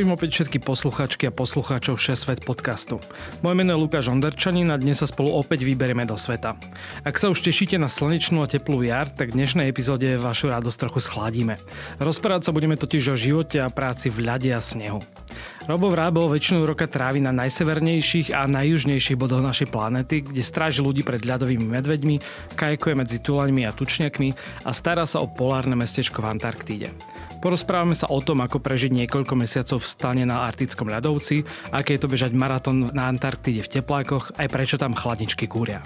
Zdravím opäť všetky posluchačky a poslucháčov 6 Svet podcastu. Moje meno je Lukáš Onderčanin a dnes sa spolu opäť vyberieme do sveta. Ak sa už tešíte na slnečnú a teplú jar, tak v dnešnej epizóde vašu radosť trochu schladíme. Rozprávať sa budeme totiž o živote a práci v ľade a snehu. Robo Vrábel väčšinu roka trávi na najsevernejších a najjužnejších bodoch našej planéty, kde stráži ľudí pred ľadovými medveďmi, kajkuje medzi tulaňmi a tučniakmi a stará sa o polárne mestečko v Antarktíde. Porozprávame sa o tom, ako prežiť niekoľko mesiacov v stane na arktickom ľadovci, aké je to bežať maratón na Antarktíde v teplákoch, aj prečo tam chladničky kúria.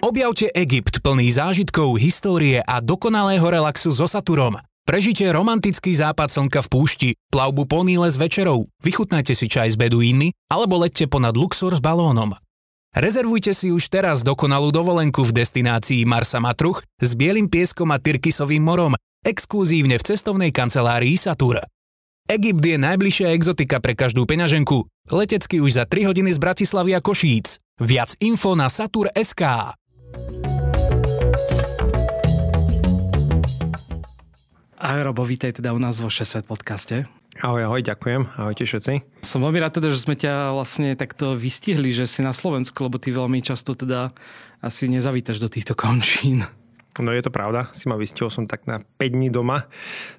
Objavte Egypt plný zážitkov, histórie a dokonalého relaxu so Saturom. Prežite romantický západ slnka v púšti, plavbu po Níle s večerou, vychutnajte si čaj s beduínmi alebo lette ponad Luxor s balónom. Rezervujte si už teraz dokonalú dovolenku v destinácii Marsa Matruch s bielým pieskom a Tyrkisovým morom, exkluzívne v cestovnej kancelárii Satur. Egypt je najbližšia exotika pre každú peňaženku. Letecky už za 3 hodiny z Bratislavy a Košíc. Viac info na Satur.sk. Ahoj Robo, vítaj teda u nás vo 6 Svet podcaste. Ahoj, ahoj, ďakujem. Ahojte všetci. Som veľmi rád teda, že sme ťa vlastne takto vystihli, že si na Slovensku, lebo ty veľmi často teda asi nezavítaš do týchto končín. No je to pravda, si ma vystihol som tak na 5 dní doma,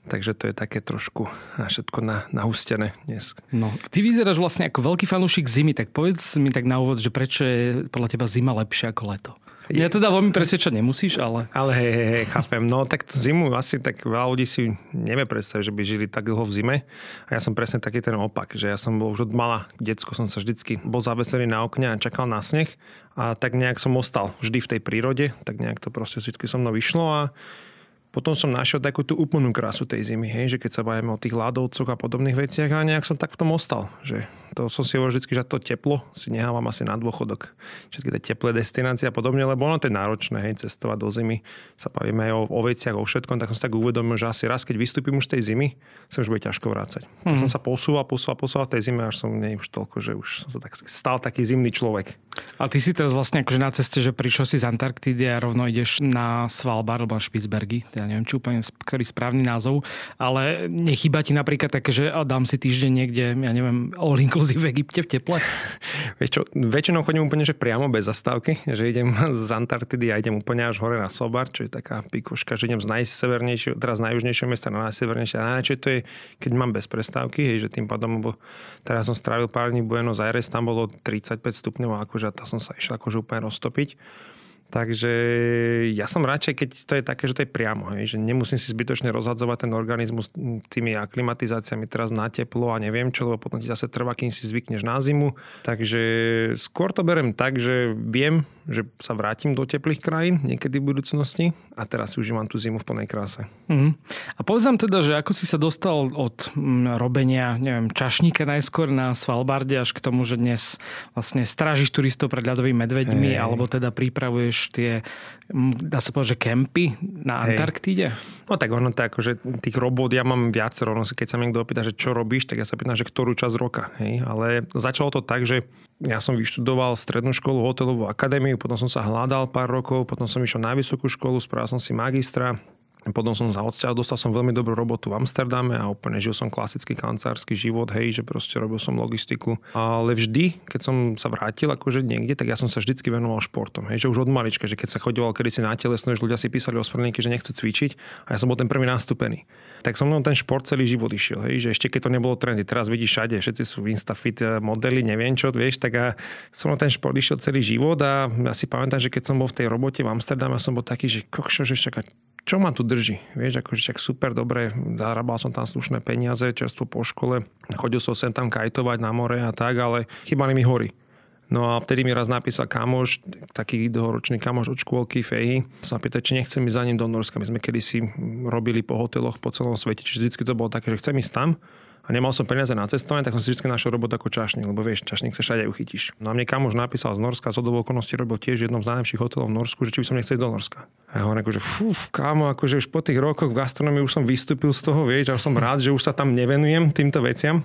takže to je také trošku všetko na, nahustené dnes. No, ty vyzeráš vlastne ako veľký fanúšik zimy, tak povedz mi tak na úvod, že prečo je podľa teba zima lepšia ako leto? Ja teda veľmi presvedčať nemusíš, ale... Ale hej, hej, hej, chápem. No tak zimu asi tak veľa ľudí si nevie predstaviť, že by žili tak dlho v zime. A ja som presne taký ten opak, že ja som bol už od mala detsko, som sa vždycky bol zavesený na okne a čakal na sneh. A tak nejak som ostal vždy v tej prírode, tak nejak to proste vždy so mnou vyšlo a potom som našiel takú tú úplnú krásu tej zimy, hej, že keď sa bavíme o tých ľadovcoch a podobných veciach a nejak som tak v tom ostal, že to som si hovoril vždy, že to teplo si nehávam asi na dôchodok. Všetky tie teplé destinácie a podobne, lebo ono to je náročné, hej, cestovať do zimy. Sa bavíme aj o, o veciach, o všetkom, tak som si tak uvedomil, že asi raz, keď vystúpim už z tej zimy, sa už bude ťažko vrácať. Mm. Tak mhm. som sa posúval, posúval, posúval v tej zime, až som nie už toľko, že už som sa tak stal taký zimný človek. A ty si teraz vlastne akože na ceste, že prišiel si z Antarktídy a rovno ideš na Svalbard alebo na Špicbergy, ja neviem, či úplne ktorý správny názov, ale nechýba ti napríklad také, že dám si týždeň niekde, ja neviem, all inclusive v Egypte v teple? Vieš čo, väčšinou chodím úplne že priamo bez zastávky, že idem z Antarktidy a idem úplne až hore na Svalbard, čo je taká pikoška, že idem z najsevernejšieho, teraz najjužnejšieho mesta na najsevernejšie. A najväčšie to je, keď mám bez prestávky, hej, že tým pádom, lebo teraz som strávil pár dní v Buenos Aires, tam bolo 35 stupňov, akože tam som sa išiel akože úplne roztopiť. Takže ja som radšej, keď to je také, že to je priamo, hej, že nemusím si zbytočne rozhadzovať ten organizmus tými aklimatizáciami teraz na teplo a neviem čo, lebo potom ti zase trvá, kým si zvykneš na zimu. Takže skôr to berem tak, že viem, že sa vrátim do teplých krajín niekedy v budúcnosti a teraz si užívam tú zimu v plnej kráse. Mm. A povedz nám teda, že ako si sa dostal od robenia, neviem, čašníka najskôr na Svalbarde až k tomu, že dnes vlastne strážiš turistov pred ľadovými medveďmi hey. alebo teda pripravuješ tie, dá sa povedať, že kempy na Hej. Antarktíde? No tak ono tak, že tých robot ja mám viacero. No, keď sa mi niekto opýta, že čo robíš, tak ja sa pýtam, že ktorú časť roka. Hej. Ale začalo to tak, že ja som vyštudoval strednú školu, hotelovú akadémiu, potom som sa hľadal pár rokov, potom som išiel na vysokú školu, spravil som si magistra, potom som sa odsťahol, dostal som veľmi dobrú robotu v Amsterdame a úplne žil som klasický kancelársky život, hej, že proste robil som logistiku. Ale vždy, keď som sa vrátil akože niekde, tak ja som sa vždycky venoval športom. Hej, že už od malička, že keď sa chodoval kedysi na telesno, že ľudia si písali ospravedlníky, že nechce cvičiť a ja som bol ten prvý nastúpený. Tak som mnou ten šport celý život išiel. Hej, že ešte keď to nebolo trendy, teraz vidíš všade, všetci sú Instafit eh, modely, neviem čo, vieš, tak a som ten šport išiel celý život a ja si pamätám, že keď som bol v tej robote v Amsterdame, som bol taký, že kokšo, že čo ma tu drží? Vieš, akože však super, dobre, zarábal som tam slušné peniaze, čerstvo po škole, chodil som sem tam kajtovať na more a tak, ale chýbali mi hory. No a vtedy mi raz napísal kamoš, taký dlhoročný kamoš od škôlky Fehy. Sa pýta, či nechcem ísť za ním do Norska. My sme kedysi robili po hoteloch po celom svete, čiže vždycky to bolo také, že chcem ísť tam a nemal som peniaze na cestovanie, tak som si vždy našiel robotu ako čašník, lebo vieš, čašník sa všade uchytíš. No a mne kamož napísal z Norska, z okolností robil tiež jednom z najlepších hotelov v Norsku, že či by som nechcel ísť do Norska. A ja hovorím, akože, fú, kámo, akože už po tých rokoch v gastronomii už som vystúpil z toho, vieš, a som rád, že už sa tam nevenujem týmto veciam.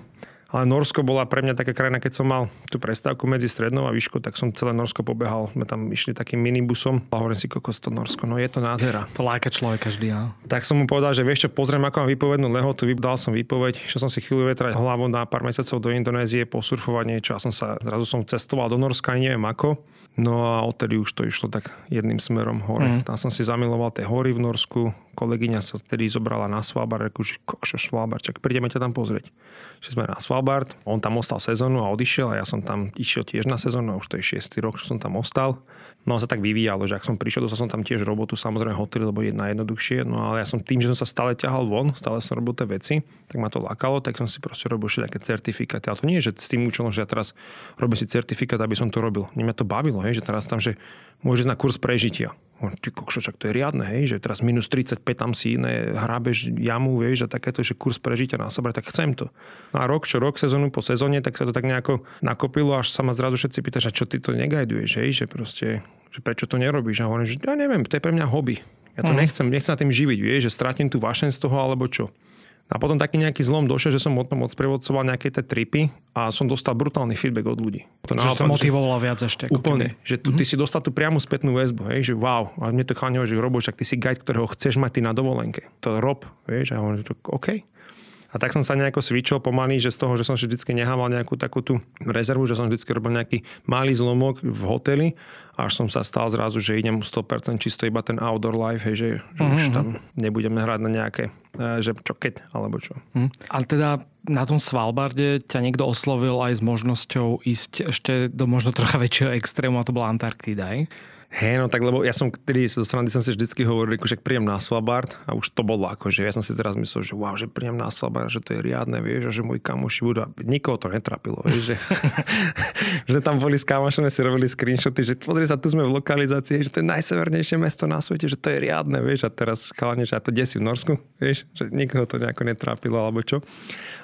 Ale Norsko bola pre mňa taká krajina, keď som mal tú prestávku medzi strednou a výškou, tak som celé Norsko pobehal. My tam išli takým minibusom a hovorím si, kokos to Norsko, no je to nádhera. To láka človeka vždy, ja. Tak som mu povedal, že vieš čo, pozriem, ako mám vypovednú lehotu, dal som výpoveď, že som si chvíľu vetrať hlavu na pár mesiacov do Indonézie, posurfovať niečo a som sa, zrazu som cestoval do Norska, neviem ako. No a odtedy už to išlo tak jedným smerom hore. Mm. Tam som si zamiloval tie hory v Norsku. Kolegyňa sa vtedy zobrala na Svalbard, reku, že kokšo Svalbard, čak prídeme ťa tam pozrieť. Že sme na Svalbard, on tam ostal sezónu a odišiel a ja som tam išiel tiež na sezónu a už to je 6. rok, čo som tam ostal. No a sa tak vyvíjalo, že ak som prišiel, dostal som tam tiež robotu, samozrejme hotely, lebo je najjednoduchšie. No ale ja som tým, že som sa stále ťahal von, stále som robil tie veci, tak ma to lákalo, tak som si proste robil všetké certifikáty. Ale to nie je, že s tým účelom, že ja teraz robím si certifikát, aby som to robil. Mňa to bavilo, hej, že teraz tam, že môžeš na kurz prežitia. Ty kokšo, čak to je riadne, hej, že teraz minus 35 tam si iné hrábeš jamu, vieš, a takéto, že kurz prežitia na sebe, tak chcem to. No a rok čo rok, sezónu po sezóne, tak sa to tak nejako nakopilo, až sa ma zrazu všetci pýtaš, a čo ty to negajduješ, hej, že proste, že prečo to nerobíš? A hovorím, že ja neviem, to je pre mňa hobby. Ja to mm. nechcem, nechcem na tým živiť, vieš, že stratím tu vášen z toho, alebo čo. A potom taký nejaký zlom došiel, že som potom odsprevodcoval nejaké tie tripy a som dostal brutálny feedback od ľudí. To že to motivovalo viac ešte. Úplne. Keby. Že tu, mm-hmm. ty si dostal tú priamu spätnú väzbu, hej, že wow. A mne to chalňovo, že robo, však ty si guide, ktorého chceš mať ty na dovolenke. To rob, vieš, a hovorím, OK. A tak som sa nejako svičil pomaly, že z toho, že som si vždy nehával nejakú takú tú rezervu, že som vždy robil nejaký malý zlomok v hoteli, až som sa stal zrazu, že idem 100% čisto iba ten outdoor life, hej, že, že mm-hmm. už mhm. tam nebudeme hrať na nejaké, e, že čo keď, alebo čo. Mm. Ale teda na tom Svalbarde ťa niekto oslovil aj s možnosťou ísť ešte do možno trocha väčšieho extrému a to bola Antarktida, aj? Hej, no tak lebo ja som, ktorý zo strany som si vždycky hovoril, že príjem na Svalbard a už to bolo ako, že ja som si teraz myslel, že wow, že príjem na Svalbard, že to je riadne, vieš, a že moji kamoši budú, a nikoho to netrapilo, vieš, že, že tam boli s kamošami, si robili screenshoty, že pozri sa, tu sme v lokalizácii, že to je najsevernejšie mesto na svete, že to je riadne, vieš, a teraz chalane, že ja to desí v Norsku, vieš, že nikoho to nejako netrápilo, alebo čo.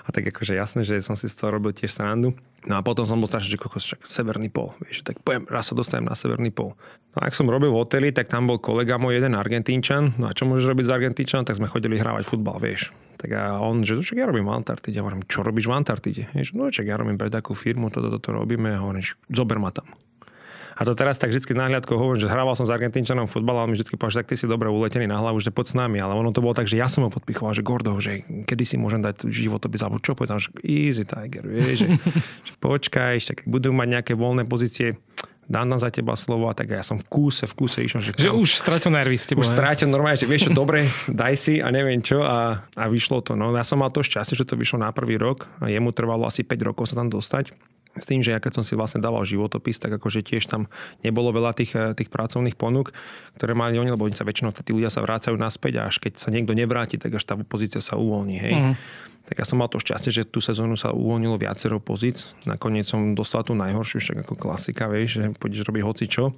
A tak akože jasné, že som si z toho robil tiež srandu. No a potom som bol strašne, že kokos, však severný pol, vieš, tak poviem, raz sa dostanem na severný pol. No a ak som robil v hoteli, tak tam bol kolega môj, jeden Argentínčan. No a čo môžeš robiť s Argentínčanom? Tak sme chodili hrávať futbal, vieš. Tak a on, že čo ja robím v Antarktide? Ja hovorím, čo robíš v Antarktide? Vieš, no čak ja robím pre takú firmu, toto, toto robíme. A hovorím, zober ma tam. A to teraz tak vždy náhľadko hovorím, že hrával som s Argentínčanom futbal, ale mi vždy povedal, že tak ty si dobre uletený na hlavu, že poď s nami. Ale ono to bolo tak, že ja som ho podpichoval, že Gordo, že kedy si môžem dať životopis, alebo čo povedal, že easy tiger, vieš, že, že počkaj, tak budú mať nejaké voľné pozície, dám tam za teba slovo a tak ja som v kúse, v kúse išiel. Že, že už strátil nervy s tebou. Už strátil normálne, že vieš čo, dobre, daj si a neviem čo a, a vyšlo to. No ja som mal to šťastie, že to vyšlo na prvý rok a jemu trvalo asi 5 rokov sa tam dostať s tým, že ja keď som si vlastne dával životopis, tak akože tiež tam nebolo veľa tých, eh, tých pracovných ponúk, ktoré mali oni, lebo oni sa väčšinou, tí ľudia sa vrácajú naspäť a až keď sa niekto nevráti, tak až tá pozícia sa uvoľní. Hej. Uh-huh. Tak ja som mal to šťastie, že tú sezónu sa uvoľnilo viacero pozíc. Nakoniec som dostal tú najhoršiu, však ako klasika, vieš, že pôjdeš robiť hoci čo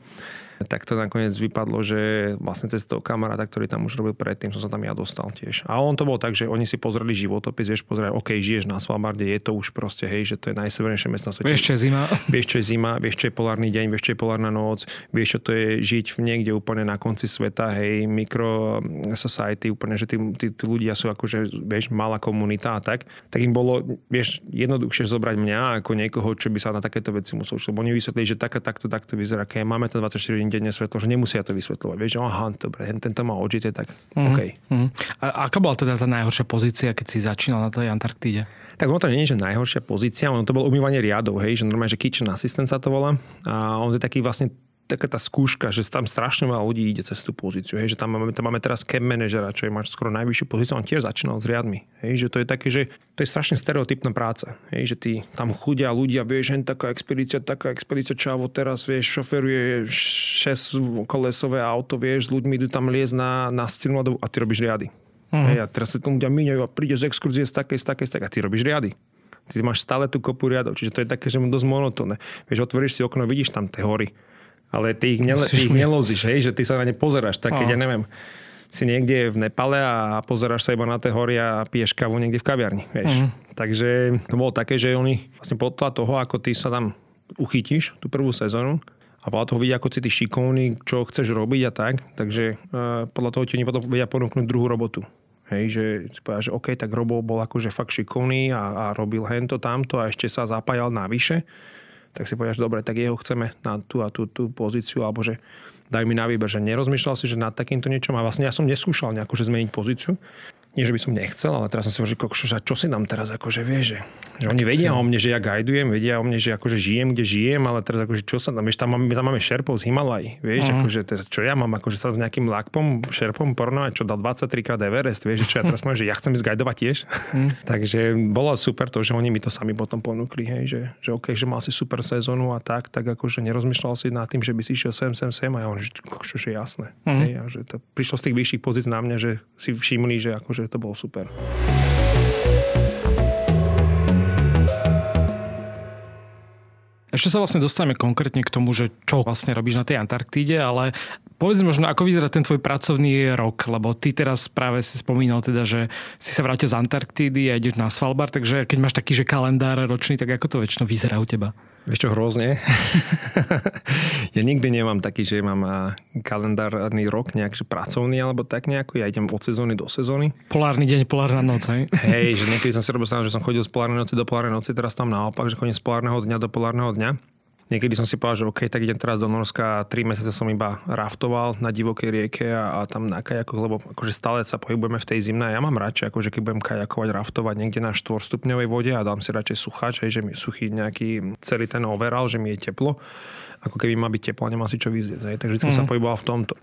tak to nakoniec vypadlo, že vlastne cez toho kamaráta, ktorý tam už robil predtým, som sa tam ja dostal tiež. A on to bol tak, že oni si pozreli životopis, vieš, pozerať, OK, žiješ na Svalbarde, je to už proste, hej, že to je najsevernejšie mesto na svete. Vieš, čo je zima. Vieš, čo je zima, vieš, čo je polárny deň, vieš, čo je polárna noc, vieš, čo to je žiť v niekde úplne na konci sveta, hej, mikro society, úplne, že tí, tí, tí ľudia sú akože, vieš, malá komunita a tak. Tak im bolo, vieš, jednoduchšie zobrať mňa ako niekoho, čo by sa na takéto veci musel. Lebo oni vysvetlili, že také, takto, takto vyzerá, keď máme to 24 hodín denne svetlo, že nemusia to vysvetľovať. Vieš, aha, dobre, tento má odžite, tak mm-hmm. OK. Mm-hmm. A aká bola teda tá najhoršia pozícia, keď si začínal na tej Antarktíde? Tak ono to nie je, že najhoršia pozícia, ono to bolo umývanie riadov, hej, že normálne, že kitchen assistant sa to volá. A on je taký vlastne taká tá skúška, že tam strašne veľa ľudí ide cez tú pozíciu. Hej, že tam máme, tam máme teraz camp manažera, čo je máš skoro najvyššiu pozíciu, on tiež začínal s riadmi. Hej, že to je také, že to je strašne stereotypná práca. Hej, že ty tam chudia ľudia, vieš, že taká expedícia, taká expedícia, čavo, teraz vieš, šoferuje 6 kolesové auto, vieš, s ľuďmi idú tam liesť na, na stenu a ty robíš riady. Uh-huh. Hej, a teraz sa tomu ľudia míňajú a príde z exkurzie z takej, z takej, z takej a ty robíš riady. Ty máš stále tú kopu riadov, čiže to je také, že dosť monotónne. Vieš, otvoríš si okno, vidíš tam tie hory ale ty ich, nele, ty ich nelozíš, hej, že ty sa na ne pozeráš, tak keď, ja neviem, si niekde v Nepale a pozeráš sa iba na tie hory a piješ kávu niekde v kaviarni, vieš. Mm. Takže to bolo také, že oni vlastne podľa toho, ako ty sa tam uchytíš tú prvú sezónu, a podľa toho vidia, ako si ty šikovný, čo chceš robiť a tak. Takže uh, podľa toho ti oni potom vedia ponúknuť druhú robotu. Hej, že že OK, tak Robo bol akože fakt šikovný a, a robil hento tamto a ešte sa zapájal navyše. Tak si povedal, že dobre, tak jeho chceme na tú a tú, tú pozíciu, alebo že daj mi na výber, že nerozmýšľal si, že nad takýmto niečom a vlastne ja som neskúšal nejako, že zmeniť pozíciu nie, že by som nechcel, ale teraz som si hovoril, že čo si nám teraz akože vie, že, že oni vedia o mne, že ja gajdujem, vedia o mne, že akože žijem, kde žijem, ale teraz akože čo sa tam, vieš, tam máme, tam máme šerpov z Himalaj, vieš, uh-huh. akože teraz, čo ja mám, akože sa s nejakým lakpom, šerpom porovnávať, čo dal 23 krát Everest, vieš, čo ja teraz poviem, že ja chcem ísť gajdovať tiež. Uh-huh. Takže bolo super to, že oni mi to sami potom ponúkli, hej, že, že OK, že mal si super sezónu a tak, tak akože nerozmýšľal si nad tým, že by si išiel sem, sem, sem a ja on, že je jasné. Uh-huh. Hej, a že to prišlo z tých vyšších pozícií na mňa, že si všimli, že akože to bolo super. Ešte sa vlastne dostaneme konkrétne k tomu, že čo vlastne robíš na tej Antarktíde, ale povedz možno, ako vyzerá ten tvoj pracovný rok, lebo ty teraz práve si spomínal teda, že si sa vrátil z Antarktídy a ideš na Svalbard, takže keď máš taký, že kalendár ročný, tak ako to väčšinou vyzerá u teba? Vieš čo, hrozne. ja nikdy nemám taký, že mám kalendárny rok nejak, že pracovný alebo tak nejako. Ja idem od sezóny do sezóny. Polárny deň, polárna noc, hej? Hej, že niekedy som si robil sám, že som chodil z polárnej noci do polárnej noci, teraz tam naopak, že chodím z polárneho dňa do polárneho dňa. Niekedy som si povedal, že OK, tak idem teraz do Norska 3 mesiace som iba raftoval na divokej rieke a, a tam na kajakoch, lebo akože stále sa pohybujeme v tej zimnej. Ja mám radšej, akože keď budem kajakovať, raftovať niekde na 4 stupňovej vode a dám si radšej suchač, že mi suchý nejaký celý ten overall, že mi je teplo ako keby má byť teplo a nemá si čo vyzrieť. Hej. Takže vždy som mm. sa pohyboval v tomto.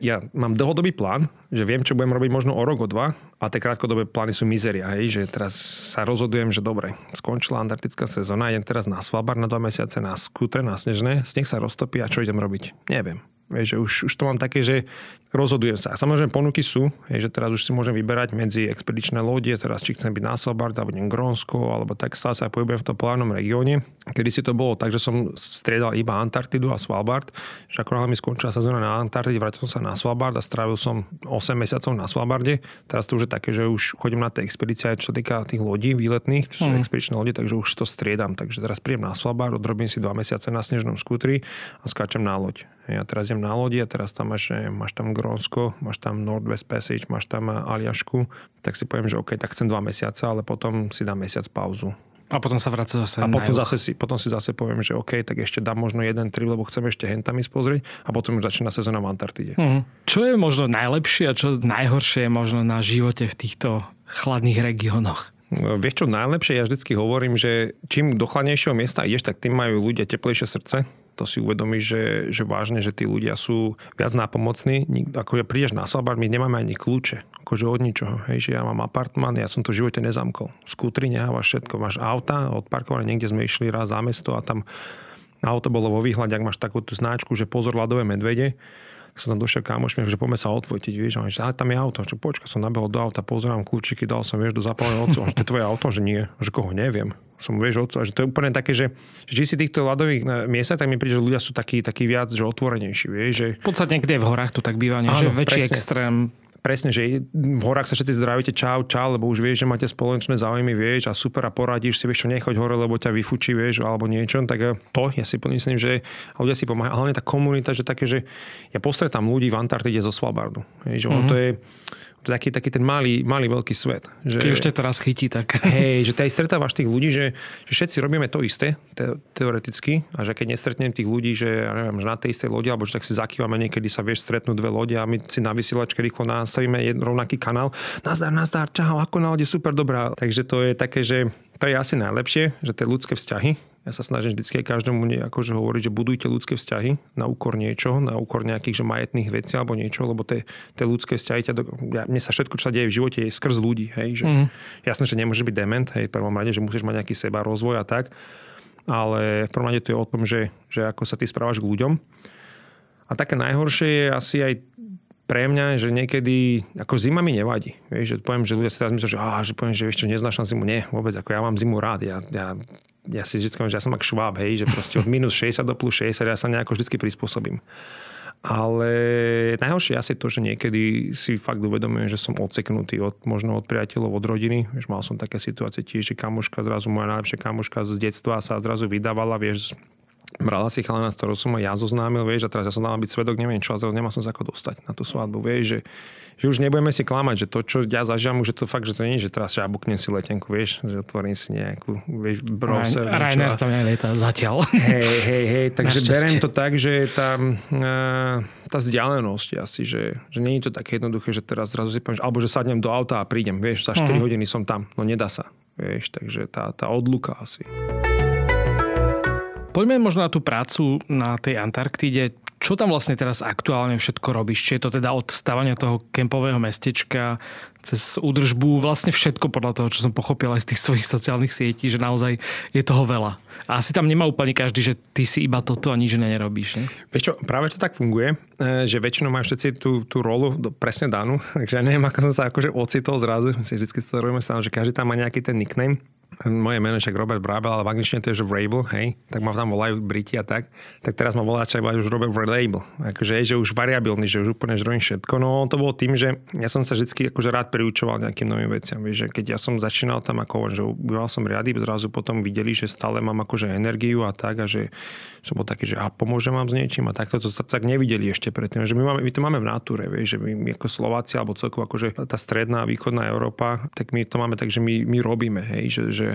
Ja mám dlhodobý plán, že viem, čo budem robiť možno o rok, o dva a tie krátkodobé plány sú mizeria. Hej. Že teraz sa rozhodujem, že dobre, skončila antarktická sezóna, idem teraz na Svalbard na dva mesiace na skútre, na snežné, sneh sa roztopí a čo idem robiť? Neviem. Vieš, že už, už to mám také, že rozhodujem sa. A samozrejme ponuky sú, je, že teraz už si môžem vyberať medzi expedičné lode, teraz či chcem byť na Svalbard, alebo idem Grónsko, alebo tak stále sa pohybujem v tom polárnom regióne. Kedy si to bolo tak, že som striedal iba Antarktidu a Svalbard, že ako mi skončila sezóna na Antarktide, vrátil som sa na Svalbard a strávil som 8 mesiacov na Svalbarde. Teraz to už je také, že už chodím na tie expedície, čo sa týka tých lodí výletných, čo sú mm. expedičné lode, takže už to striedam. Takže teraz príjem na Svalbard, odrobím si 2 mesiace na snežnom skútri a skáčem na loď. Ja teraz idem na lodi a teraz tam máš, máš tam Grónsko, máš tam Northwest Passage, máš tam Aliašku, tak si poviem, že OK, tak chcem dva mesiace, ale potom si dám mesiac pauzu. A potom sa vráca zase A potom, zase si, potom si zase poviem, že OK, tak ešte dám možno jeden trip, lebo chcem ešte hentami spozrieť a potom už začína sezóna v Antarktide. Uh-huh. Čo je možno najlepšie a čo najhoršie je možno na živote v týchto chladných regiónoch? No, vieš čo, najlepšie, ja vždycky hovorím, že čím do chladnejšieho miesta ideš, tak tým majú ľudia teplejšie srdce to si uvedomíš, že, že vážne, že tí ľudia sú viac nápomocní. Ako ja prídeš na Svalbard, my nemáme ani kľúče, akože od ničoho. Hej, že ja mám apartman, ja som to v živote nezamkol. Skútri nehávaš všetko, máš auta, odparkované, niekde sme išli raz za mesto a tam auto bolo vo výhľade, ak máš takú tú značku, že pozor ľadové medvede, som tam došiel kamoš, že poďme sa odfotiť, vieš, že tam je auto, že počka, som nabehol do auta, pozerám kľúčiky, dal som, vieš, do zapáleného otcu, že to je tvoje auto, že nie, že koho neviem. Som, vieš, otco, že to je úplne také, že, že si týchto ľadových eh, miestach, tak mi príde, že ľudia sú takí, takí viac, že otvorenejší, vieš, že... V podstate kde v horách to tak býva, nie? Áno, že väčší presne. extrém presne, že v horách sa všetci zdravíte čau, čau, lebo už vieš, že máte spoločné záujmy, vieš a super a poradíš si, vieš čo, nechoď hore, lebo ťa vyfučí, vieš, alebo niečo, tak eh, to ja si myslím, že ľudia si pomáhajú. Hlavne tá komunita, že také, že ja postretám ľudí v Antarktide zo Svalbardu. Vieš, mm-hmm. to je, to je taký, taký ten malý, malý veľký svet. Že, Keď už to raz chytí, tak... Hej, že ty aj stretávaš tých ľudí, že, že všetci robíme to isté, te, teoreticky, a že keď nestretnem tých ľudí, že, ja neviem, že na tej istej lodi, alebo že tak si zakývame niekedy sa vieš stretnúť dve lode a my si na vysielačke rýchlo nastavíme rovnaký kanál. Nazdar, nazdar, čau, ako na lode, super, dobrá. Takže to je také, že to je asi najlepšie, že tie ľudské vzťahy, ja sa snažím vždy každému akože hovoriť, že budujte ľudské vzťahy na úkor niečoho, na úkor nejakých že majetných vecí alebo niečo, lebo tie, tie ľudské vzťahy, ťa do, ja, mne sa všetko, čo sa deje v živote, je skrz ľudí. Hej, že, mm. Jasné, že nemôže byť dement, hej, v prvom rade, že musíš mať nejaký seba rozvoj a tak, ale v prvom rade to je o tom, že, že ako sa ty správaš k ľuďom. A také najhoršie je asi aj pre mňa, že niekedy, ako zima mi nevadí. Vieš, že poviem, že ľudia si teraz myslia, že, á, že poviem, že ešte neznášam zimu. Nie, vôbec, ako ja mám zimu rád. Ja, ja ja si vždy že ja som ak šváb, hej, že proste od minus 60 do plus 60 ja sa nejako vždy prispôsobím. Ale najhoršie asi to, že niekedy si fakt uvedomujem, že som odseknutý od, možno od priateľov, od rodiny. Vieš, mal som také situácie tiež, že kamoška, zrazu moja najlepšia kamoška z detstva sa zrazu vydávala, vieš, brala si chalana, s ktorou som aj ja zoznámil, vieš, a teraz ja som dal byť svedok, neviem čo, a zrazu nemal som sa ako dostať na tú svadbu, vieš, že, že už nebudeme si klamať, že to, čo ja zažívam, že to fakt, že to nie je, že teraz šabuknem si letenku, vieš, že otvorím si nejakú, vieš, browser. Rainer tam nelieta zatiaľ. Hej, hej, hej, takže beriem to tak, že tá, tá vzdialenosť asi, že, že nie je to také jednoduché, že teraz zrazu si poviem, alebo že sadnem do auta a prídem, vieš, za 4 uh-huh. Mhm. hodiny som tam, no nedá sa, vieš, takže tá, tá odluka asi. Poďme možno na tú prácu na tej Antarktíde. Čo tam vlastne teraz aktuálne všetko robíš? Či je to teda od stavania toho kempového mestečka cez údržbu, vlastne všetko podľa toho, čo som pochopil aj z tých svojich sociálnych sietí, že naozaj je toho veľa. A asi tam nemá úplne každý, že ty si iba toto a nič nerobíš. Ne? Vieš čo, práve to tak funguje, e, že väčšinou máš všetci tú, tú rolu presne danú, takže ja neviem, ako som sa akože ocitol zrazu, si vždy to robíme sa, že každý tam má nejaký ten nickname moje meno však Robert Brabel, ale v angličtine to je, že Vrabel, hej, tak ma tam volajú Briti a tak, tak teraz ma volá čak už Robert Vrabel, akože je, že už variabilný, že už úplne žrojím všetko, no to bolo tým, že ja som sa vždy akože rád priučoval nejakým novým veciam, vieš, že keď ja som začínal tam ako, že býval som riady, zrazu potom videli, že stále mám akože energiu a tak a že som bol taký, že a pomôžem vám s niečím a takto to tak nevideli ešte predtým, že my, máme, my to máme v natúre, vieš, že my ako Slováci alebo celkovo akože tá stredná a východná Európa, tak my to máme tak, že my, my robíme, hej, že, že,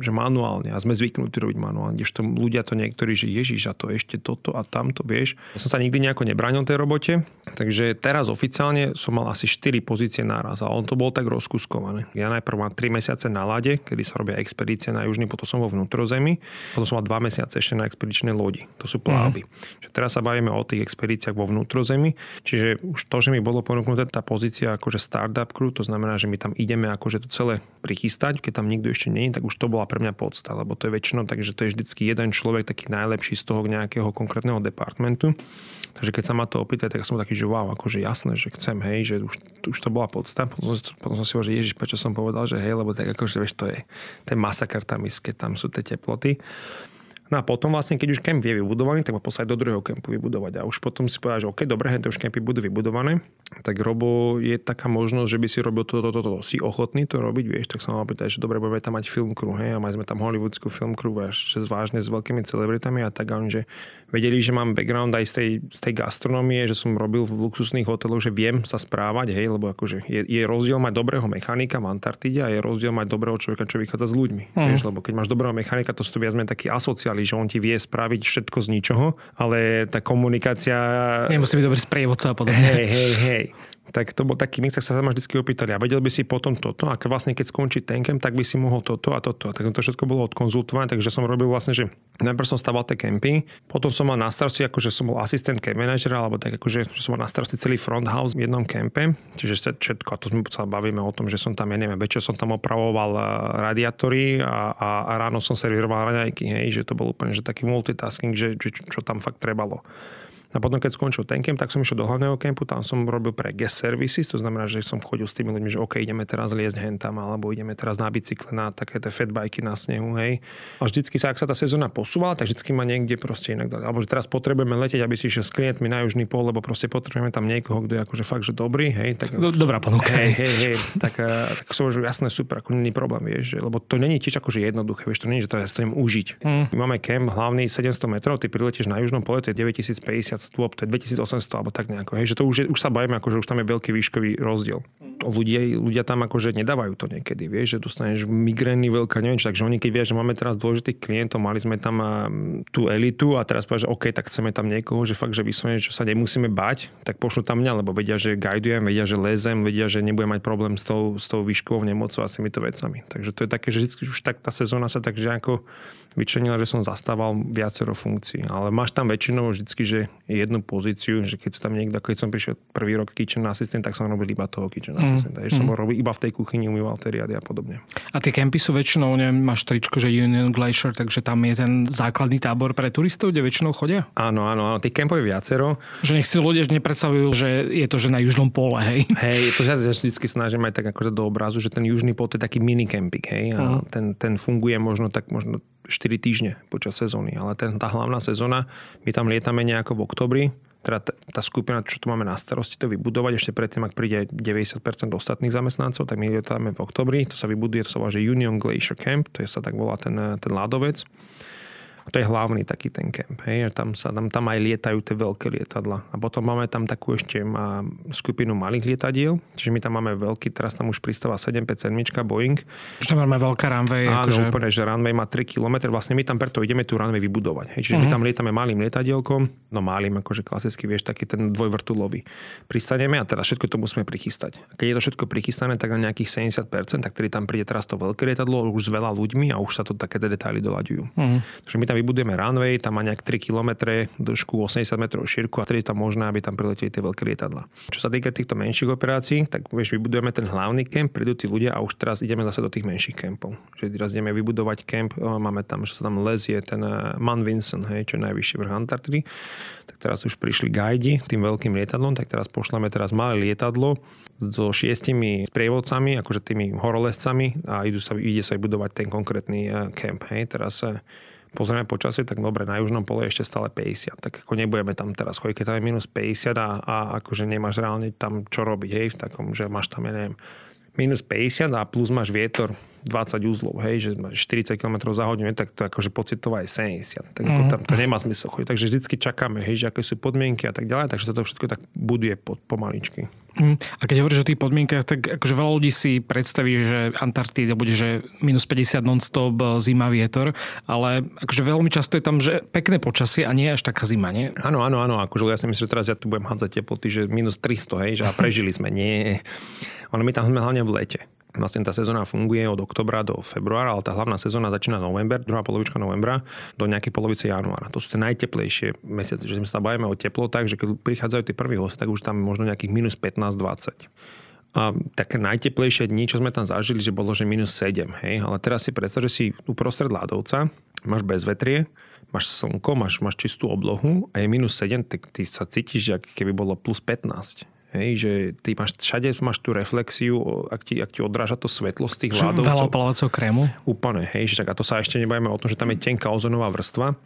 že manuálne a sme zvyknutí robiť manuálne, kdežto ľudia to niektorí, že Ježiš a to ešte toto a tamto, vieš. Ja som sa nikdy nejako nebránil tej robote, takže teraz oficiálne som mal asi 4 pozície naraz a on to bol tak rozkuskované. Ja najprv mám 3 mesiace na lade, kedy sa robia expedície na južný, potom som vo vnútrozemí, potom som mal 2 mesiace ešte na expedičnej lodi. To sú plavby. Mm. teraz sa bavíme o tých expedíciách vo vnútrozemi, čiže už to, že mi bolo ponúknuté tá pozícia akože startup crew, to znamená, že my tam ideme akože to celé prichystať, keď tam nikto ešte nie je, tak už to bola pre mňa podsta, lebo to je väčšinou tak, že to je vždycky jeden človek taký najlepší z toho nejakého konkrétneho departmentu. Takže keď sa ma to opýta, tak som taký, že wow, akože jasné, že chcem, hej, že už, už to bola podsta. Potom, potom som si hovoril, že ježiš, prečo som povedal, že hej, lebo tak akože, vieš, to je ten masakr tam keď tam sú tie teploty. No a potom vlastne, keď už kemp je vybudovaný, tak ma poslať do druhého kempu vybudovať. A už potom si povedať, že OK, dobre, to už kempy budú vybudované, tak Robo je taká možnosť, že by si robil toto, toto, toto. Si ochotný to robiť, vieš, tak sa ma opýtať, že dobre, budeme tam mať film crew, hej, a mali sme tam hollywoodskú film crew, až vážne s veľkými celebritami a tak, ale že vedeli, že mám background aj z tej, z tej gastronomie, že som robil v luxusných hoteloch, že viem sa správať, hej, lebo akože je, je rozdiel mať dobrého mechanika v Antarktide a je rozdiel mať dobrého človeka, čo vychádza s ľuďmi. Mm. Vieš, lebo keď máš dobrého mechanika, to sú viac menej taký asociál že on ti vie spraviť všetko z ničoho, ale tá komunikácia... Nemusí byť dobrý sprievodca a podobne. Hej, hej, hej tak to bol taký mix, tak sa ma vždy opýtali, a vedel by si potom toto, a vlastne keď skončí ten camp, tak by si mohol toto a toto. A tak to všetko bolo odkonzultované, takže som robil vlastne, že najprv som staval tie kempy, potom som mal na starosti, akože som bol asistent camp manažera, alebo tak akože že som mal na starosti celý front house v jednom kempe, čiže všetko, a to sme sa bavíme o tom, že som tam, ja neviem, večer som tam opravoval eh, radiátory a, a, a ráno som servíroval raňajky, hej, že to bol úplne že taký multitasking, že, že čo tam fakt trebalo. A potom, keď skončil ten camp, tak som išiel do hlavného kempu, tam som robil pre guest services, to znamená, že som chodil s tými ľuďmi, že OK, ideme teraz liesť hentam, alebo ideme teraz na bicykle, na také tie fatbajky na snehu, hej. A vždycky sa, ak sa tá sezóna posúvala, tak vždycky ma niekde proste inak dali. Alebo že teraz potrebujeme letieť, aby si išiel s klientmi na južný pol, lebo proste potrebujeme tam niekoho, kto je akože fakt, že dobrý, hej. Tak, Dobrá ponuka. Hej, hej, hej, tak, eh, tak som že jasné, super, ako není problém, vieš, že, lebo to není tiež akože jednoduché, vieš, to není, že teraz chcem užiť. Mm. My máme kemp hlavný 700 metrov, ty priletíš na južnom pole, to je 9050 stôp, to je 1800 alebo tak nejako. Hej, že to už, je, už sa bavíme, ako, že už tam je veľký výškový rozdiel. Ľudia, ľudia tam akože nedávajú to niekedy, vieš, že dostaneš migrény veľká, neviem čo, takže oni keď vieš, že máme teraz dôležitých klientov, mali sme tam tú elitu a teraz povedia, že OK, tak chceme tam niekoho, že fakt, že vyslovene, že sa nemusíme bať, tak pošlu tam mňa, lebo vedia, že guidujem, vedia, že lezem, vedia, že nebudem mať problém s tou, s tou výškovou nemocou a s týmito vecami. Takže to je také, že vždy už tak tá sezóna sa tak, že ako vyčlenila, že som zastával viacero funkcií. Ale máš tam väčšinou vždycky, že jednu pozíciu, že keď tam niekto, keď som prišiel prvý rok kitchen assistant, tak som robil iba toho kitchen mm. assistanta. Mm. som robil iba v tej kuchyni, umýval tie riady a podobne. A tie kempy sú väčšinou, neviem, máš tričko, že Union Glacier, takže tam je ten základný tábor pre turistov, kde väčšinou chodia? Áno, áno, áno. Tých kempov je viacero. Že nech si ľudia nepredstavujú, že je to, že na južnom pole, hej. Hej, to ja vždycky snažím aj tak akože do obrazu, že ten južný pol je taký mini camping, hej. A mm. ten, ten funguje možno tak možno 4 týždne počas sezóny, ale ten, tá hlavná sezóna, my tam lietame nejako v oktobri, teda tá skupina, čo tu máme na starosti, to vybudovať ešte predtým, ak príde 90% ostatných zamestnancov, tak my lietáme v oktobri, to sa vybuduje, to sa volá, že Union Glacier Camp, to je sa tak volá ten, ten ľadovec. To je hlavný taký ten kemp. Hej. Tam, sa, tam, tam aj lietajú tie veľké lietadla. A potom máme tam takú ešte má skupinu malých lietadiel. Čiže my tam máme veľký, teraz tam už pristáva 757 Boeing. Čiže tam máme veľká runway. Áno, akože... úplne, že runway má 3 km. Vlastne my tam preto ideme tú runway vybudovať. Hej. Čiže uh-huh. my mhm. tam lietame malým lietadielkom, no malým, akože klasicky vieš, taký ten dvojvrtulový. Pristaneme a teraz všetko to musíme prichystať. A keď je to všetko prichystané, tak na nejakých 70%, tak ktorý tam príde teraz to veľké lietadlo už s veľa ľuďmi a už sa to také detaily doľaďujú. Uh-huh. Takže my tam vybudujeme runway, tam má nejak 3 km, dĺžku 80 metrov šírku a tedy tam možné, aby tam prileteli tie veľké lietadla. Čo sa týka týchto menších operácií, tak vieš, vybudujeme ten hlavný kemp, prídu tí ľudia a už teraz ideme zase do tých menších kempov. Že teraz ideme vybudovať kemp, máme tam, že sa tam lezie ten eh, Man Vincent, hej, čo je najvyšší vrch Antarktidy. Tak teraz už prišli gajdi tým veľkým lietadlom, tak teraz pošleme teraz malé lietadlo so šiestimi sprievodcami, akože tými horolescami a idú sa, ide sa budovať ten konkrétny kemp. Hej. Teraz pozrieme počasie, tak dobre, na južnom pole je ešte stále 50. Tak ako nebudeme tam teraz chodiť, keď tam je minus 50 a, a akože nemáš reálne tam čo robiť, hej, v takom, že máš tam, ja neviem, minus 50 a plus máš vietor 20 úzlov, hej, že máš 40 km za hodinu, tak to akože pocitová je 70. Tak ako mhm. tam to nemá zmysel chodiť. Takže vždycky čakáme, hej, že aké sú podmienky a tak ďalej, takže toto všetko tak buduje pod, pomaličky. Mm. A keď hovoríš o tých podmienkach, tak akože veľa ľudí si predstaví, že Antarktída bude, že minus 50 non-stop e, zima, vietor, ale akože veľmi často je tam, že pekné počasie a nie až taká zima, nie? Áno, áno, áno, akože ja si myslím, že teraz ja tu budem hádzať teploty, že minus 300, hej, že a prežili sme, nie. Ono my tam sme hlavne v lete. Vlastne tá sezóna funguje od oktobra do februára, ale tá hlavná sezóna začína november, druhá polovička novembra do nejakej polovice januára. To sú tie najteplejšie mesiace, že my sa bavíme o teplotách, že keď prichádzajú tie prví hosty, tak už tam možno nejakých minus 15-20. A také najteplejšie dni, čo sme tam zažili, že bolo, že minus 7. Hej? Ale teraz si predstav, že si uprostred ľadovca, máš bezvetrie, máš slnko, máš, máš čistú oblohu a je minus 7, tak ty sa cítiš, ako keby bolo plus 15. Hej, že ty máš, všade máš tú reflexiu, ak ti, ak ti odráža to svetlo z tých ľadovcov. Veľa opalovacieho krému. Úplne, hej, že tak, a to sa ešte nebajme o tom, že tam je tenká ozonová vrstva.